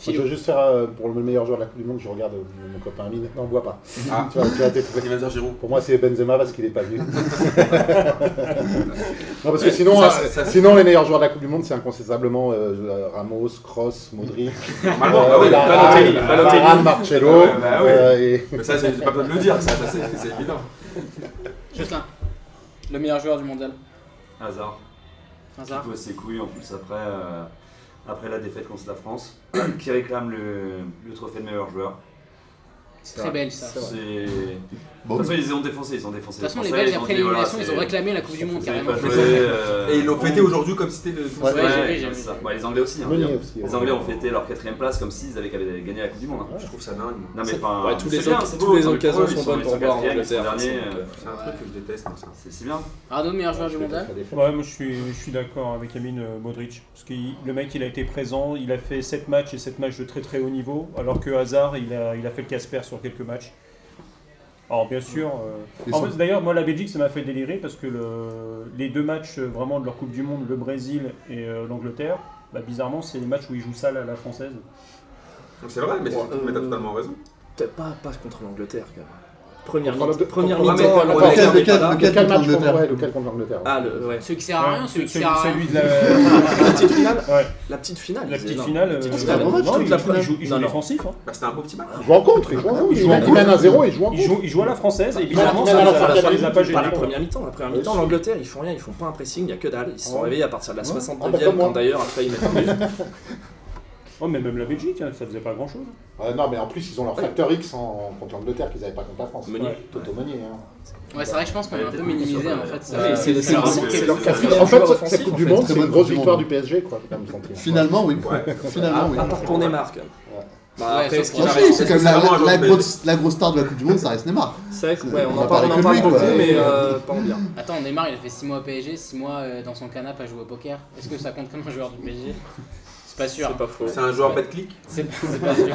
Je veux juste faire euh, pour le meilleur joueur de la Coupe du Monde, je regarde euh, mon copain Amine. Non, on boit pas. Ah. tu vois, dire Giroud. Pour moi, c'est Benzema parce qu'il est pas venu. non, parce que sinon, Ça, euh, ça, ça, sinon les meilleurs joueurs de la Coupe du Monde, c'est incontestablement euh, Ramos, Kroos, Modric, Normalement, bah oui, Balotelli, Balotelli. Marcelo. Ah ouais, bah oui. euh, et- Mais ça, c'est pas besoin de le dire, ça, c'est évident. Jocelyn, le meilleur joueur du mondial. Hazard. Qui Hazard. pose ses couilles en plus après, euh, après la défaite contre la France, qui réclame le, le trophée de meilleur joueur. C'est très belge ça. C'est. De Bon, toute façon, ils ont défoncé, ils ont défoncé. De toute façon, les Belges, après l'élimination, ils ont réclamé la Coupe du Monde carrément. euh, Et ils l'ont on- fêté aujourd'hui comme si c'était le. Bon, les Anglais aussi. hein, aussi, Les. Anglais ont fêté leur quatrième place comme s'ils avaient gagné la Coupe du Monde. hein. Je trouve ça dingue. Non mais enfin, Ouais, tous les occasions sont bonnes pour voir en Angleterre, C'est un truc que je déteste. C'est bien. Arnaud, meilleur joueur du mondial. Ouais, moi je suis, je suis d'accord avec Amine euh, Modric. Parce que le mec il a été présent, il a fait 7 matchs et 7 matchs de très très haut niveau, alors que Hazard il a, il a fait le Casper sur quelques matchs. Alors bien sûr. euh, en fait, D'ailleurs, moi la Belgique ça m'a fait délirer parce que le- les deux matchs euh, vraiment de leur Coupe du Monde, le Brésil et euh, l'Angleterre, bah, bizarrement c'est les matchs où ils jouent sale à la française. Donc C'est vrai, mais t'as euh, totalement raison. Peut-être pas, pas contre l'Angleterre, quand même. Première, mi- le- première contre- mi-temps, lequel- match contre l'Angleterre ouais, lequel contre l'Angleterre Ah, le, ouais. Celui qui sert à rien, Ouais, celui qui sert à rien. celui de la, La petite finale La petite finale. la ils petite finale. euh, C'était un bon match, il, joue- finale. il joue, il joue Non, non. défensif. hein. Bah, c'était un beau petit match. Il joue en contre, il joue en contre. Il Il, joue en il mène à 0 et il joue en Il contre. il joue à la française et bizarrement il ça, les a pas minute, Pas la gênés. première mi-temps. La première mi-temps, l'Angleterre, ils font rien, ils font pas un pressing, il y a que dalle. Ils se sont réveillés à partir de la Ouais. 69 Ah, bah, quand d'ailleurs après ils mettent un but. Oh, mais même la Belgique, hein, ça faisait pas grand chose. Euh, non, mais en plus, ils ont leur facteur X en, contre l'Angleterre qu'ils n'avaient pas contre la France. Meunier. Ouais, Toto Meunier. hein. Ouais, c'est vrai que je pense qu'on a un peu minimisé en fait. c'est- En fait, cette Coupe du. Monde, c'est une grosse victoire du PSG, quoi. Finalement, oui. Finalement, oui. À part pour Neymar, quand même. Bah, Ouais, c'est la, la grosse, la grosse star de la Coupe du Monde, ça reste Neymar. c'est vrai que, ouais, on On en parle, beaucoup, quoi. mais euh, pas en bien. Attends, Neymar il a fait 6 mois au PSG, 6 mois euh, dans son canapé à jouer au poker. Est-ce que ça compte comme un joueur du PSG pas sûr. C'est pas faux. C'est un joueur bête clic. C'est c'est pas sûr.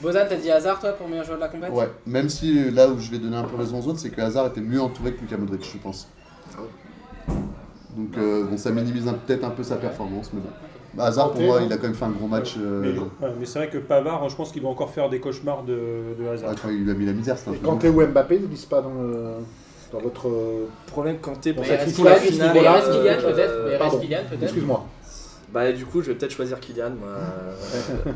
Bozan, t'as dit hasard toi pour meilleur joueur de la compète Ouais, même si là où je vais donner un peu raison aux autres, c'est que Hazard était mieux entouré que Luka Modric, je pense. Donc euh, bon, ça minimise peut-être un peu sa performance, mais bon. Bah, Hazard, pour moi, il a quand même fait un gros match. euh, Mais, ouais, mais c'est vrai que Pavard, je pense qu'il doit encore faire des cauchemars de, de hasard. ah, quand il lui a mis la misère, c'était un Kanté ou Mbappé, ils ne disent pas dans, le, dans votre. euh, Problème quand t'es Bon, pour Kylian, finale, reste euh. Kylian peut-être. Excuse-moi. Bah du coup, je vais peut-être choisir Kylian. Moi, euh,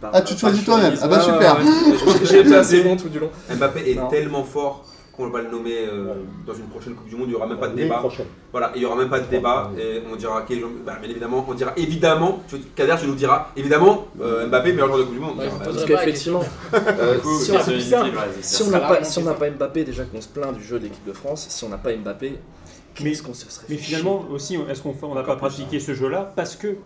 par- Ah, tu te choisis toi-même. Ah bah, super. ouais, ouais. Je pense que j'ai été assez bon tout du long. Mbappé est Non. tellement fort qu'on va le nommer euh, dans une prochaine Coupe du Monde. Il n'y aura même pas de débat. prochaine. Voilà, il n'y aura même pas de débat. Et on dira bah, bien évidemment, on dira évidemment. tu- Kader, tu nous diras évidemment euh, Mbappé meilleur joueur de Coupe du Monde. Ouais, dira, Parce qu'effectivement, euh, si on si n'a pas, remonter si on n'a fort. pas Mbappé, déjà qu'on se plaint du jeu de l'équipe de France, si on n'a pas Mbappé, Mais- qu'est-ce qu'on se serait Mais fait finalement aussi, est-ce qu'on n'a pas pratiqué ce jeu-là parce que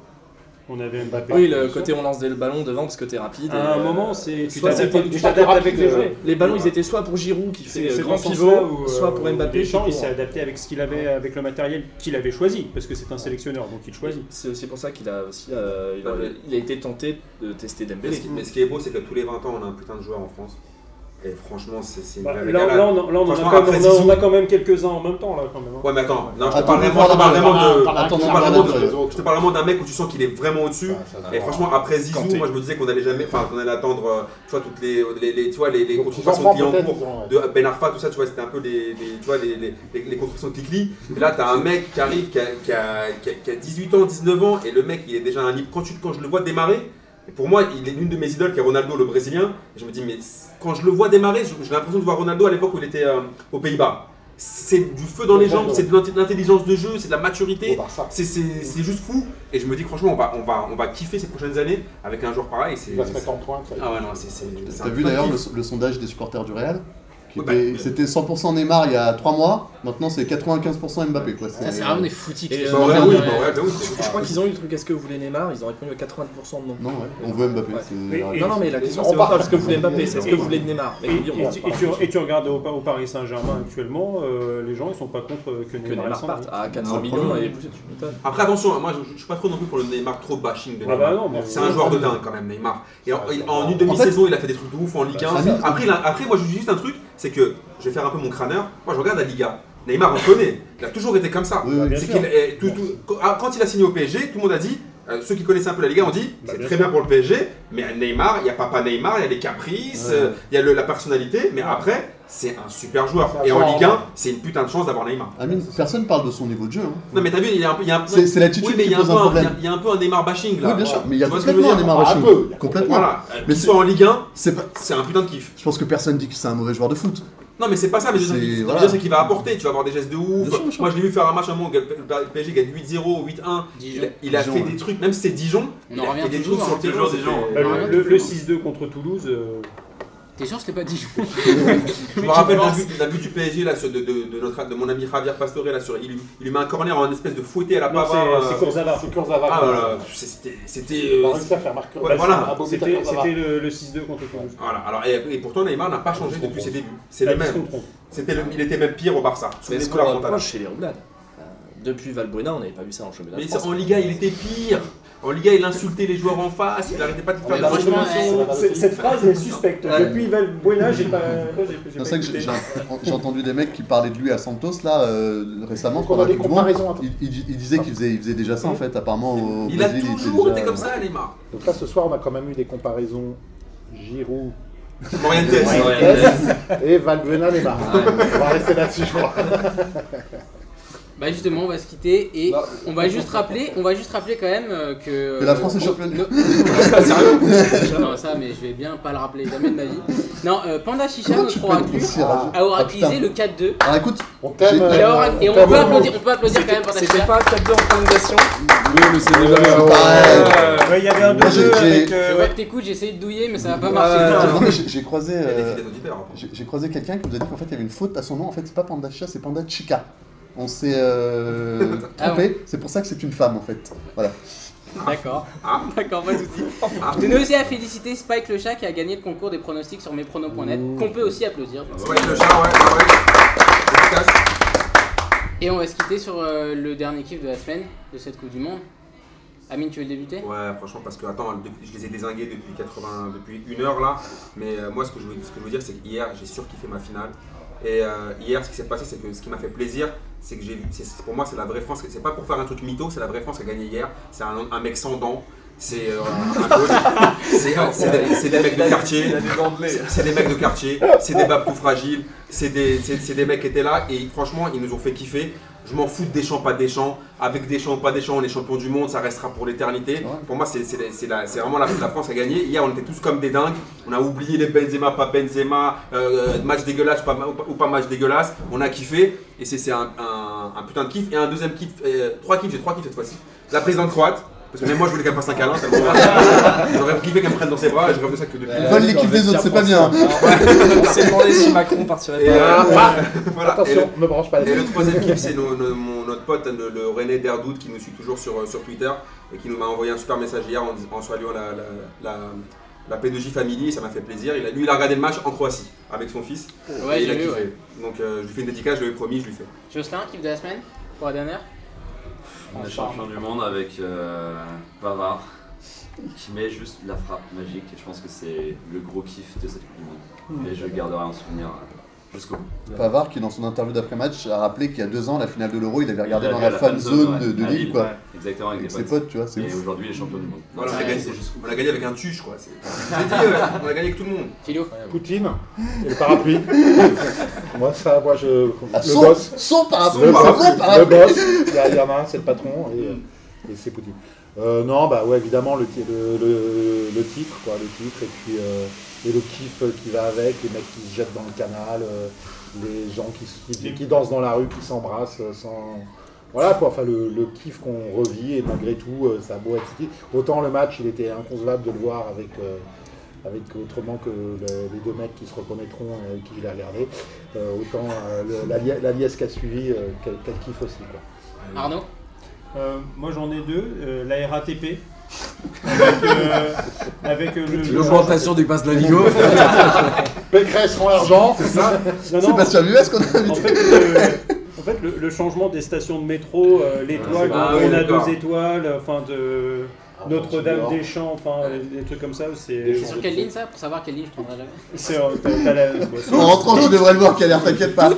On avait Mbappé. Oui, le côté on lance le ballon devant parce que t'es rapide. À un euh, moment, c'est tu t'adaptes avec les euh, gens. Les ballons, ils étaient soit pour Giroud qui fait C'est grand pivot, soit euh, pour Mbappé. Deschamps, qui il s'est adapté avec ce qu'il avait, avec le matériel qu'il avait choisi, parce que c'est un sélectionneur, donc il choisit. C'est aussi pour ça qu'il a aussi euh, il, a, Ouais, mais- il a été tenté de tester Dembélé. mais ce qui est beau, c'est que tous les 20 ans, on a un putain de joueur en France. Et franchement, c'est une Bah, vraie là, on, a- là, on a quand même, après on a- Zizou- on a quand même quelques-uns en même temps, là, quand même. hein. Ouais, mais attends, non, je te parle vraiment, je te parle vraiment d'un- mec où tu sens qu'il est vraiment au-dessus. Et franchement, après Zizou, moi je me disais qu'on allait jamais, enfin qu'on allait attendre, euh, tu vois, toutes les, les, les- tu vois, les, les Donc, qui en cours de Ben Arfa, tout ça, tu vois, c'était un peu les, les- tu vois, les, les, les, les constructions de Kikli. Et là, t'as un mec qui arrive, qui a, qui, a, qui, a, qui a 18 ans, 19 ans, et le mec, il est déjà un libre. Quand, tu, quand je le vois démarrer, et pour moi, il est l'une de mes idoles, qui est Ronaldo, le Brésilien. Et je me dis, mais quand je le vois démarrer, j'ai l'impression de voir Ronaldo à l'époque où il était euh, aux Pays-Bas. C'est du feu dans les jambes, c'est de l'int- l'intelligence de jeu, c'est de la maturité. C'est juste fou. Et je me dis, franchement, on va, on, va, on va kiffer ces prochaines années avec un joueur pareil. c'est- Il va se mettre en pointe. Ah ouais, non, c'est. T'as vu d'ailleurs le sondage des supporters du Real? Oui, bah, C'était 100% Neymar il y a 3 mois, maintenant c'est 95% Mbappé. Quoi. Ça, c'est vraiment des. Et, euh, Bah ouais, bah ouais, bah c'est- Je crois qu'ils ont eu le truc est-ce que vous voulez Neymar? Ils ont répondu à 80% de non. Non, ouais, on veut Mbappé. Ouais. c'est- ouais. Non, non, mais la question on c'est pas ce que vous voulez Mbappé, c'est ce que vous voulez de Neymar. Et, tu, regardes au, Paris Saint-Germain actuellement, euh, les gens ils sont pas contre euh, que Neymar, parte à 400 Non, millions probablement. et plus. Après, attention, moi je, suis pas trop non plus pour le Neymar trop bashing de Ah Neymar. bah non, mais C'est un joueur de dingue quand même, Neymar. Et en, Ouais, va. une demi-saison, il a fait des trucs de ouf en Ligue 1. Bah, ça, Après, il a- après, moi je dis juste un truc, c'est que je vais faire un peu mon crâneur. Moi je regarde la Liga. Neymar, on le connaît. Il a toujours été comme ça. Oui, oui. bien C'est sûr. qu'il est- tout- tout- quand ah, quand il a signé au PSG, tout le monde a dit, euh, ceux qui connaissaient un peu la Liga ont dit, Bah, c'est très sûr. bien pour le PSG, mais Neymar, il n'y a papa Neymar, il y a les caprices, Ouais. euh, il y a le- la personnalité, mais après, c'est un super joueur. Et en Ligue 1, en- c'est une putain de chance d'avoir Neymar. Amine, personne parle de son niveau de jeu. hein. Non mais t'as vu, il y a un peu, il y a un C'est- l'attitude oui, mais qui il y a un pose peu un un- problème. il y a- Il y a un peu un Neymar bashing là. Oui, bien sûr, mais il y a complètement un Neymar Un bashing. peu. Complètement. Voilà, Euh, Mais soit en Ligue 1, C'est un putain de kiff. Je pense que personne dit que c'est un mauvais joueur de foot. Non mais c'est pas ça, mais C'est- ce qu'il va apporter, tu vas avoir des gestes de ouf. Bien sûr, bien sûr. Moi je l'ai vu faire un match à un moment, où le PSG gagne 8-0, 8-1. Dijon. Il a, il a Dijon, fait ouais. des trucs, même si c'est Dijon, On il a fait des trucs sur hein. le terrain. Euh, Ouais, le, le- toujours. le 6-2 contre Toulouse, euh, T'es sûr que c'était pas Dijon Je me rappelle d'un but, d'un but du PSG là, sur- de, de, de notre, de mon ami Javier Pastore, là, sur, il, lui- il lui met un corner en espèce de fouetté à la non, c'est- euh, c'est Kurzawa. C'est Kurzawa. Ah voilà, c'était. c'était, a euh, réussi à faire marquer. Ouais, voilà. Un beau but à C'était le, le 6-2 contre Toulouse. Voilà, alors, et, et pourtant Neymar n'a pas changé Je depuis ses débuts. C'est le se même. C'était le- il était même pire au Barça. Mais ce Souvenez-vous qu'on la remontada. reproche chez les roulades. euh, Depuis Valbuena, on n'avait pas vu ça en championnat. de Mais France. en Liga, il était pire. En Liga, il insultait les joueurs en face, il arrêtait pas de faire de la réclamation. Cette phrase est suspecte. Ouais. Depuis Valbuena, j'ai pas. j'ai- j'ai C'est pas ça que j'ai entendu des mecs qui parlaient de lui à Santos là euh, récemment. Il, il- il disait qu'il faisait, il faisait déjà ça en fait. Apparemment au Il a toujours déjà- été comme ça, Neymar. Donc là, ce soir, on a quand même eu des comparaisons Giroud. Morientes et Valbuena Neymar. On va rester là-dessus, je crois. Bah justement, on va se quitter et Non. on va juste rappeler, on va juste rappeler quand même euh, que Que la France est euh, championne. no- Sérieux Non, ça, mais je vais bien pas le rappeler jamais de ma vie. Non, euh, Panda Chicha, Comment notre oracle, Ah. rageux a oraclisé Ah, putain. le 4-2. Alors écoute, On t'aime. Euh, Et on peut applaudir, on peut applaudir quand même Panda C'était Chicha. pas 4-2 en prolongation. Oui, mais c'est déjà bien. pareil. Ouais, il y avait un Moi, j'ai- 2-2 j'ai- avec. Je euh, vois que t'écoutes, j'ai essayé de douiller, mais ça va pas marcher. J'ai croisé, hein. j'ai croisé quelqu'un qui nous a dit qu'en fait il y avait une faute à son nom. En fait, c'est pas Panda Chicha, c'est Panda Chica. On s'est euh, Ah trompé. C'est pour ça que c'est une femme en fait. Voilà. D'accord. Ah. D'accord, pas de soucis. Ah. Je tenais aussi à féliciter Spike le chat qui a gagné le concours des pronostics sur mespronos.net, qu'on peut aussi applaudir. Ouais, le chat, ouais, ouais. Et on va se quitter sur euh, le dernier kiff de la semaine de cette Coupe du Monde. Amine, tu veux débuter? Ouais, franchement, parce que attends, je les ai désingués depuis 80, depuis une heure là. Mais euh, moi, ce que je veux, ce que je veux dire, c'est qu'hier, j'ai surkiffé ma finale. Et euh, hier, ce qui s'est passé, c'est que ce qui m'a fait plaisir, c'est que j'ai vu, pour moi, c'est la vraie France. C'est pas pour faire un truc mytho, c'est la vraie France qui a gagné hier. C'est un, un mec sans dents. C'est euh, un coach. C'est c'est des, des mecs de quartier. C'est des mecs de quartier, c'est des babes tout fragiles, c'est des, des mecs qui étaient là et franchement ils nous ont fait kiffer. Je m'en fous de Deschamps, pas Deschamps. Avec Deschamps ou pas Deschamps, on est champion du monde, ça restera pour l'éternité. Pour moi, c'est vraiment la, la France a gagné. Hier, on était tous comme des dingues. On a oublié les Benzema, pas Benzema, euh, match dégueulasse ou pas, ou pas- ou pas match dégueulasse. On a kiffé et c'est c'est un, un- un putain de kiff. Et un deuxième kiff, euh, trois kiffs, j'ai trois kiffs cette fois-ci. La présidente croate, Parce que même moi, je voulais qu'elle me fasse un câlin. J'aurais kiffé qu'elle me prenne dans ses bras et je rêve de ça que depuis. Ils veulent l'équipe des autres, c'est pas bien. On s'est demandé si Macron partirait Et, pas. euh, voilà. Et le- Attention, me branche pas Et le troisième kiff, c'est notre pote, le, le René Derdout, qui nous suit toujours sur, sur Twitter et qui nous m'a envoyé un super message hier en, saluant la, la, la, la P2J Family et ça m'a fait plaisir. Il a, lui, il a regardé le match en Croatie avec son fils Ouais, et il a kiffé. ouais. Donc euh, je lui fais une dédicace, je lui ai promis, je lui fais. Jocelyn, kiff de la semaine Pour la dernière? On est champion du monde avec euh, Pavard qui met juste la frappe magique et je pense que c'est le gros kiff de cette Coupe du Monde. Et je garderai en souvenir euh, jusqu'au bout. Pavard, qui dans son interview d'après-match a rappelé qu'il y a deux ans, la finale de l'Euro, il avait regardé Il dans la la fan zone zone, de, ouais, de à Lille, quoi. ouais. Exactement, avec Avec des ses potes. potes, tu vois, c'est Et ouf. aujourd'hui, il est champion du monde. On, a Ouais, gagné, c'est jusqu'au on a gagné avec un tuche quoi. on a gagné avec tout le monde. Philo Poutine et le parapluie. moi, ça, moi, je. Ah, le son, boss. son parapluie, Le, boss, le parapluie. boss, il y, a- il y en a un, c'est le patron et, et c'est Poutine. Euh, non, bah ouais, évidemment, le, ti- le, le- le titre, quoi, le titre, et puis euh, et le kiff qui va avec, les mecs qui se jettent dans le canal, euh, les gens qui, qui, qui dansent dans la rue, qui s'embrassent euh, sans. Voilà quoi, enfin le, le kiff qu'on revit, et malgré tout, euh, ça a beau être. Autant le match, il était inconcevable de le voir avec. euh, avec autrement que le- les deux mecs qui se reconnaîtront et avec qui l'ai regardé. Euh, autant euh, le- la, la liesse qui a suivi, euh, quel, quel kiff aussi. Quoi. Arnaud? Euh, moi j'en ai deux, euh, la RATP. Avec euh, avec, euh, L'augmentation du pass Navigo. Pécresse rend argent, Non, non, Sébastien Mues qu'on a en invité. fait, le, en fait, le, le changement des stations de métro, euh, l'étoile, Ah, oui, on a deux étoiles, enfin de Notre-Dame-des-Champs, enfin des trucs comme ça, c'est. Sur quelle ligne ça Pour savoir quelle ligne je prendrai jamais. c'est, euh, t'as- t'as la- En rentrant, tu devrais le voir qui a l'air, t'inquiète pas.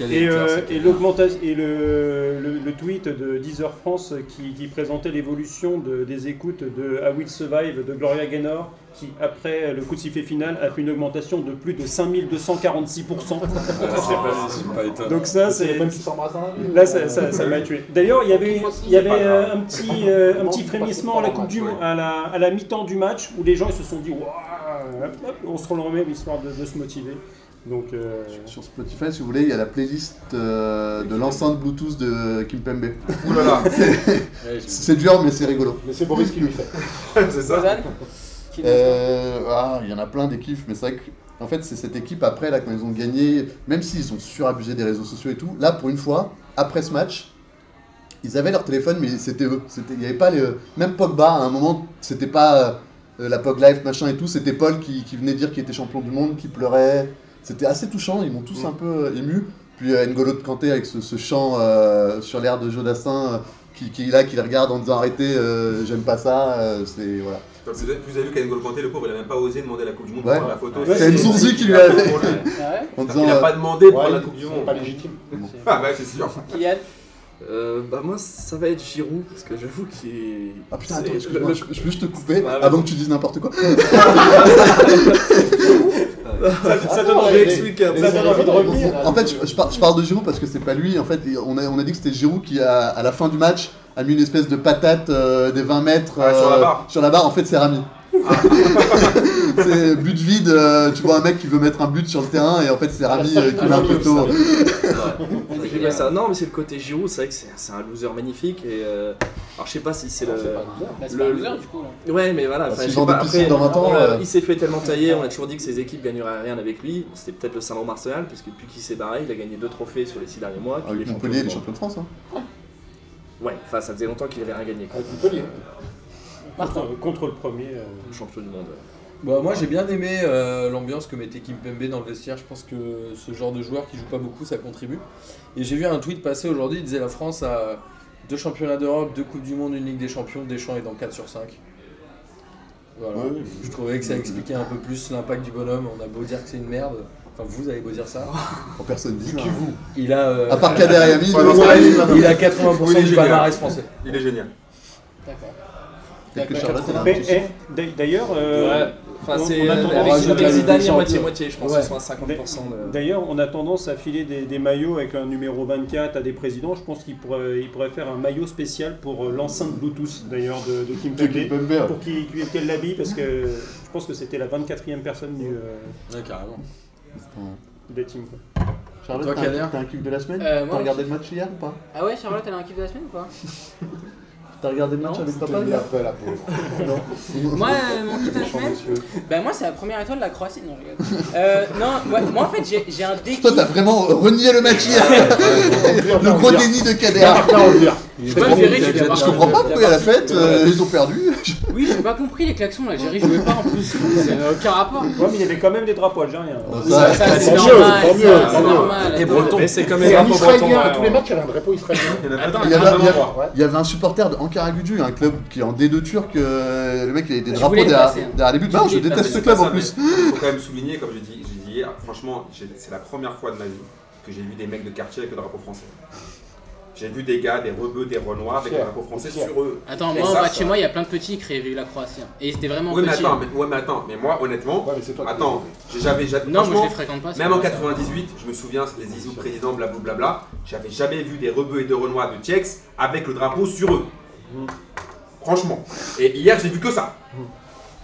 Et, euh, et l'augmentation et le, le, le tweet de Deezer France qui, qui présentait l'évolution de- des écoutes de I Will Survive de Gloria Gaynor qui après le coup de sifflet final a fait une augmentation de plus de 5246%. C'est pas étonnant. Donc ça c'est. Là, ça, ça- ça m'a tué. D'ailleurs, il y avait, il y avait euh, un petit, euh, un petit frémissement à la, coupe du, à la, à la mi-temps du match où les gens ils se sont dit Waouh, hop, hop, on se remet histoire de, de se motiver. Donc, euh, Sur Spotify, si vous voulez, il y a la playlist euh, de l'enceinte Bluetooth de Kim Pembe. Ouh là là, C'est dur, mais c'est rigolo. Mais c'est Boris qui lui fait. c'est ça. Qui Euh, ah, il y en a plein des kiffs, mais c'est vrai que en fait, c'est cette équipe après, là, quand ils ont gagné, même s'ils ont surabusé des réseaux sociaux et tout, là, pour une fois, après ce match, ils avaient leur téléphone, mais c'était eux. C'était- Il n'y avait pas les. Même Pogba, à un moment, c'était pas euh, la Pog Life, machin et tout, c'était Paul qui, qui venait dire qu'il était champion du monde, qui pleurait. C'était assez touchant, ils m'ont tous un peu euh, ému. Puis euh, N'Golo de Kanté avec ce, ce chant euh, sur l'air de Jodassin, euh, qui, qui est là, qui le regarde en disant arrêtez, euh, j'aime pas ça, euh, c'est. Voilà. Vous avez, vous avez vu qu'Engolo Kanté, le pauvre, il a même pas osé demander la Coupe du Monde Ouais. pour prendre la photo. C'est Nzonzi qui lui a fait. Ouais En Il disant, a euh, pas demandé pour Ouais, la Coupe du c'est Monde. pas légitime. Ah bah c'est sûr. Kylian? Euh, bah moi ça va être Giroud parce que j'avoue qu'il est. Ah putain, attends, excuse-moi, le- je, je peux juste te couper Ouais, avant que tu dises n'importe quoi. ça, ça donne envie. Ça donne de revenir. En fait, je, je par- je parle de Giroud parce que c'est pas lui. En fait, on a, on a dit que c'était Giroud qui, a, à la fin du match, a mis une espèce de patate euh, des 20 mètres sur la barre. sur la barre. En fait, c'est Rami. c'est but vide. euh, tu vois un mec qui veut mettre un but sur le terrain et en fait, c'est Rami euh, qui met un poteau. Ça- Non mais c'est le côté Giroud, c'est vrai que c'est c'est un loser magnifique et euh, alors je sais pas si c'est le. C'est Le- pas un loser du coup. là. Ouais mais voilà, Bah, enfin, pas, après, dans 20 ans, on euh. il s'est fait tellement tailler, on a toujours dit que ses équipes gagneraient rien avec lui. C'était peut-être le syndrome Arsenal parce que depuis qu'il s'est barré, il a gagné deux trophées sur les six derniers mois. Avec champion Montpellier, les champions de France. Hein. Ouais, enfin ça faisait longtemps qu'il avait rien gagné. quoi. Avec Montpellier. Contre, contre le premier. euh, Champion du monde. Bah, moi j'ai bien aimé euh, l'ambiance que mettait Kim Pembe dans le vestiaire. Je pense que ce genre de joueur qui joue pas beaucoup, ça contribue. Et j'ai vu un tweet passer aujourd'hui, il disait la France a deux championnats d'Europe, deux Coupes du Monde, une Ligue des Champions, Deschamps est dans 4 sur 5. Voilà. Ouais. Je trouvais que ça expliquait un peu plus l'impact du bonhomme. On a beau dire que c'est une merde. Enfin, vous avez beau dire ça. Pour personne dit. Qui vous Il a, euh, À part Kader il- il a Oui, il 80% est du palmarès français. Il est génial. D'accord. Peut-être que Charlotte, elle a un Mais petit eh, chiffre. d'ailleurs, euh. Enfin, on- c'est on a euh, tendance- avec, on rajoute avec la Ligue Zidane, des il y a Champions. moitié-moitié, je pense Ouais. qu'ils à 50%. de- D'ailleurs, on a tendance à filer des, des maillots avec un numéro 24 à des présidents. Je pense qu'il pourrait, il pourrait faire un maillot spécial pour euh, l'enceinte Bluetooth d'ailleurs de, de Kim Pembe. Pour qu'il- qu'elle l'habille parce que je pense que c'était la 24e personne du, euh, Ouais, carrément. des teams. quoi. Charlotte, Toi, t'as un- Kader t'as un kiff de la semaine? Euh, T'as regardé le match hier ou pas? Ah ouais, Charlotte, elle a un kiff de la semaine ou pas? T'as regardé le match avec papa la pauvre. Non. Moi, euh, mon kiff bah moi c'est la première étoile de la Croatie. Non, je rigole. Euh, non, ouais, moi en fait j'ai j'ai un déclic. Toi, t'as vraiment renié le match hier. Le gros déni de Kader. Martin, on le vire. Il est pas trop ferry, je Je comprends pas pourquoi à la fête, euh, ils ont perdu. Oui, j'ai pas compris les klaxons, l'Algérie jouait pas en plus. Ça n'a aucun rapport. Ouais, mais il y avait quand même des drapeaux algériens. Ça, Ça, c'est tant mieux, normal, tant ça, mieux, c'est mieux. normal. Et breton. Mais c'est comme C'est les un drapeaux bretons. Israélien, à tous les matchs, il y avait un drapeau israélien. Attends, Il y avait, un- il y avait- Ouais. il y avait un supporter de Ankara Gücü, un club qui est en D2 turc. euh, le mec, il avait des Je drapeaux derrière, hein. derrière les buts. Je Non, je déteste ce club en plus. Il faut quand même souligner, comme j'ai dit, j'ai dit hier, franchement, j'ai- c'est la première fois de ma vie que j'ai vu des mecs de quartier avec le drapeau français. J'ai vu des gars, des rebeux, des renois avec le Fier, drapeau français sur eux. Attends, moi en ça, bas de chez ça- moi, il y a plein de petits qui vu la Croatie. hein. Et c'était vraiment Oui, mais petit. attends, hein. mais, ouais, mais attends, mais moi, honnêtement, Ouais, mais c'est toi qui- attends, j'ai- j'avais jamais. Non, moi je franchement, les fréquente pas. Même en pour ça. 98, je me souviens, c'était Zizou président, blablabla. J'avais jamais vu des rebeux et de renois de Tchex avec le drapeau sur eux. Franchement. Et hier, j'ai vu que ça.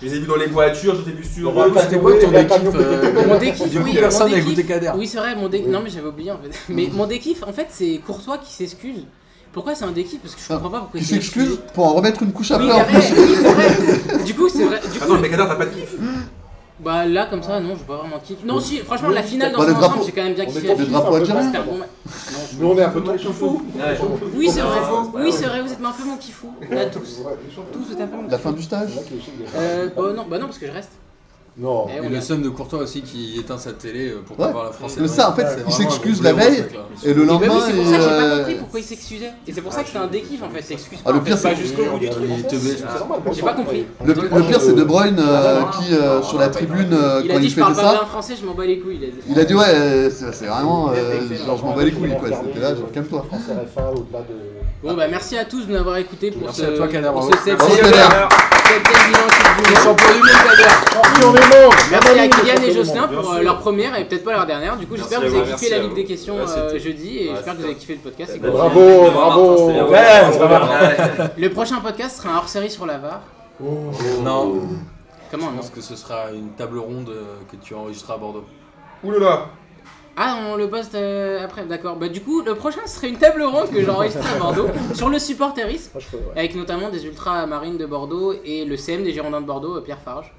Je les ai vus dans les voitures, je les ai vus sur Ouais, quoi ton dékiff euh, Mon dékiff, oui, personne n'a écouté Kader. Oui, c'est vrai, mon dékiff. Non, mais j'avais oublié en fait. Mais mon dékiff, en fait, c'est Courtois qui s'excuse. Pourquoi c'est un dékiff Parce que je comprends pas pourquoi il s'excuse pour en remettre une couche Oui, en plus. oui, c'est vrai. Du coup, c'est vrai. Du coup, Attends, mais Kader, t'as pas de kiff bah là, comme ça, non, je vois vraiment kiff. Non, si, franchement, la finale dans son le ensemble, j'ai quand même bien on est kiffé. pas drapeau un peu algérien. Nous, on est un peu ton fou. Oui, c'est vrai. Oui, c'est vrai, vous êtes un peu mon kiffou. Là, tous. Tous, vous êtes un peu mon La fin du stage Euh, bah non, bah non, parce que je reste. Non. Eh, Et le a- seum de Courtois aussi qui éteint sa télé euh, pour Ouais. pas voir la France. Mais ça, en fait, C'est il s'excuse un la veille. Et le lendemain, c'est pour ça que j'ai pas il, compris euh, pourquoi il s'excusait. Et c'est pour ça que c'était un dékiff en fait, s'excuse Ah, pas. c'est- jusqu'au bout du truc. Il te baisse. C'est normal, J'ai pas compris. le, pire, c'est De Bruyne euh, qui, euh, sur la tribune, euh, Il a quand dit il je parle fêtait pas bien ça, français, je m'en bats les couilles. il a dit. Ouais, euh, c'est c'est vraiment. euh, genre, je m'en bats les couilles, quoi. C'était là, genre, calme-toi. Bon bah merci à tous de nous avoir écoutés pour Merci ce à toi, Kader, pour ce. Champion du monde, Kader. Oui, on est bon Merci à Kylian et Jocelyn pour euh, leur première et peut-être pas leur dernière. Du coup, Merci j'espère que à vous avez kiffé merci la à Ligue des questions euh, jeudi et ouais, j'espère que vous avez kiffé le podcast. Bravo, bravo. Le prochain podcast sera un hors-série sur la VAR. Non, Comment je non pense que ce sera une table ronde euh, que tu enregistreras à Bordeaux. Oulala Ah, on le poste euh, après, d'accord. Bah du coup, le prochain serait une table ronde que j'enregistre à Bordeaux sur le supporterisme. Avec notamment des ultras marines de Bordeaux et le CM des Girondins de Bordeaux, euh, Pierre Farge.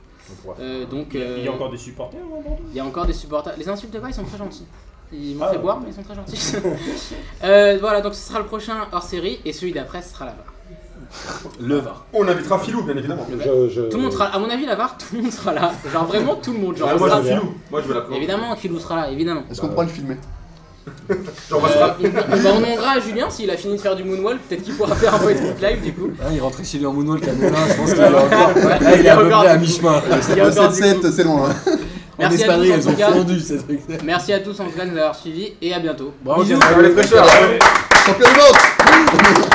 Euh, donc, Il y a- il y a encore des supporters hein, à Bordeaux? Il y a encore des supporters. Les insultes pas, ils sont très gentils. Ils m'ont Ah fait ouais. boire, mais ils sont très gentils. Euh, voilà, donc ce sera le prochain hors série et celui d'après, ce sera la VAR. Le VAR. On invitera Philou, bien évidemment. Je, je... Tout le monde sera, à mon avis, la VAR, tout le monde sera là. Genre vraiment tout le monde. Genre, on moi, je veux Philou. Moi, je veux la évidemment, Philou sera là, évidemment. Est-ce qu'on pourra le filmer? Genre, on va se Euh, faire- on, bah, on demandera à Julien s'il a fini de faire du moonwalk, peut-être qu'il pourra faire un Facebook live du coup. Ah, il rentrait chez lui en moonwalk à Melun, je pense qu'il est encore. Là, il est à peu Encore- près à mi-chemin. Il y a Le encore du 7-7, c'est loin. hein. En Merci à Espagne, tous, en elles ont tout cas. fondu ces trucs. Merci à tous en tout cas de nous avoir suivis et à bientôt. Bravo, Bisous. Kader. Allez, fraîcheur Champion du monde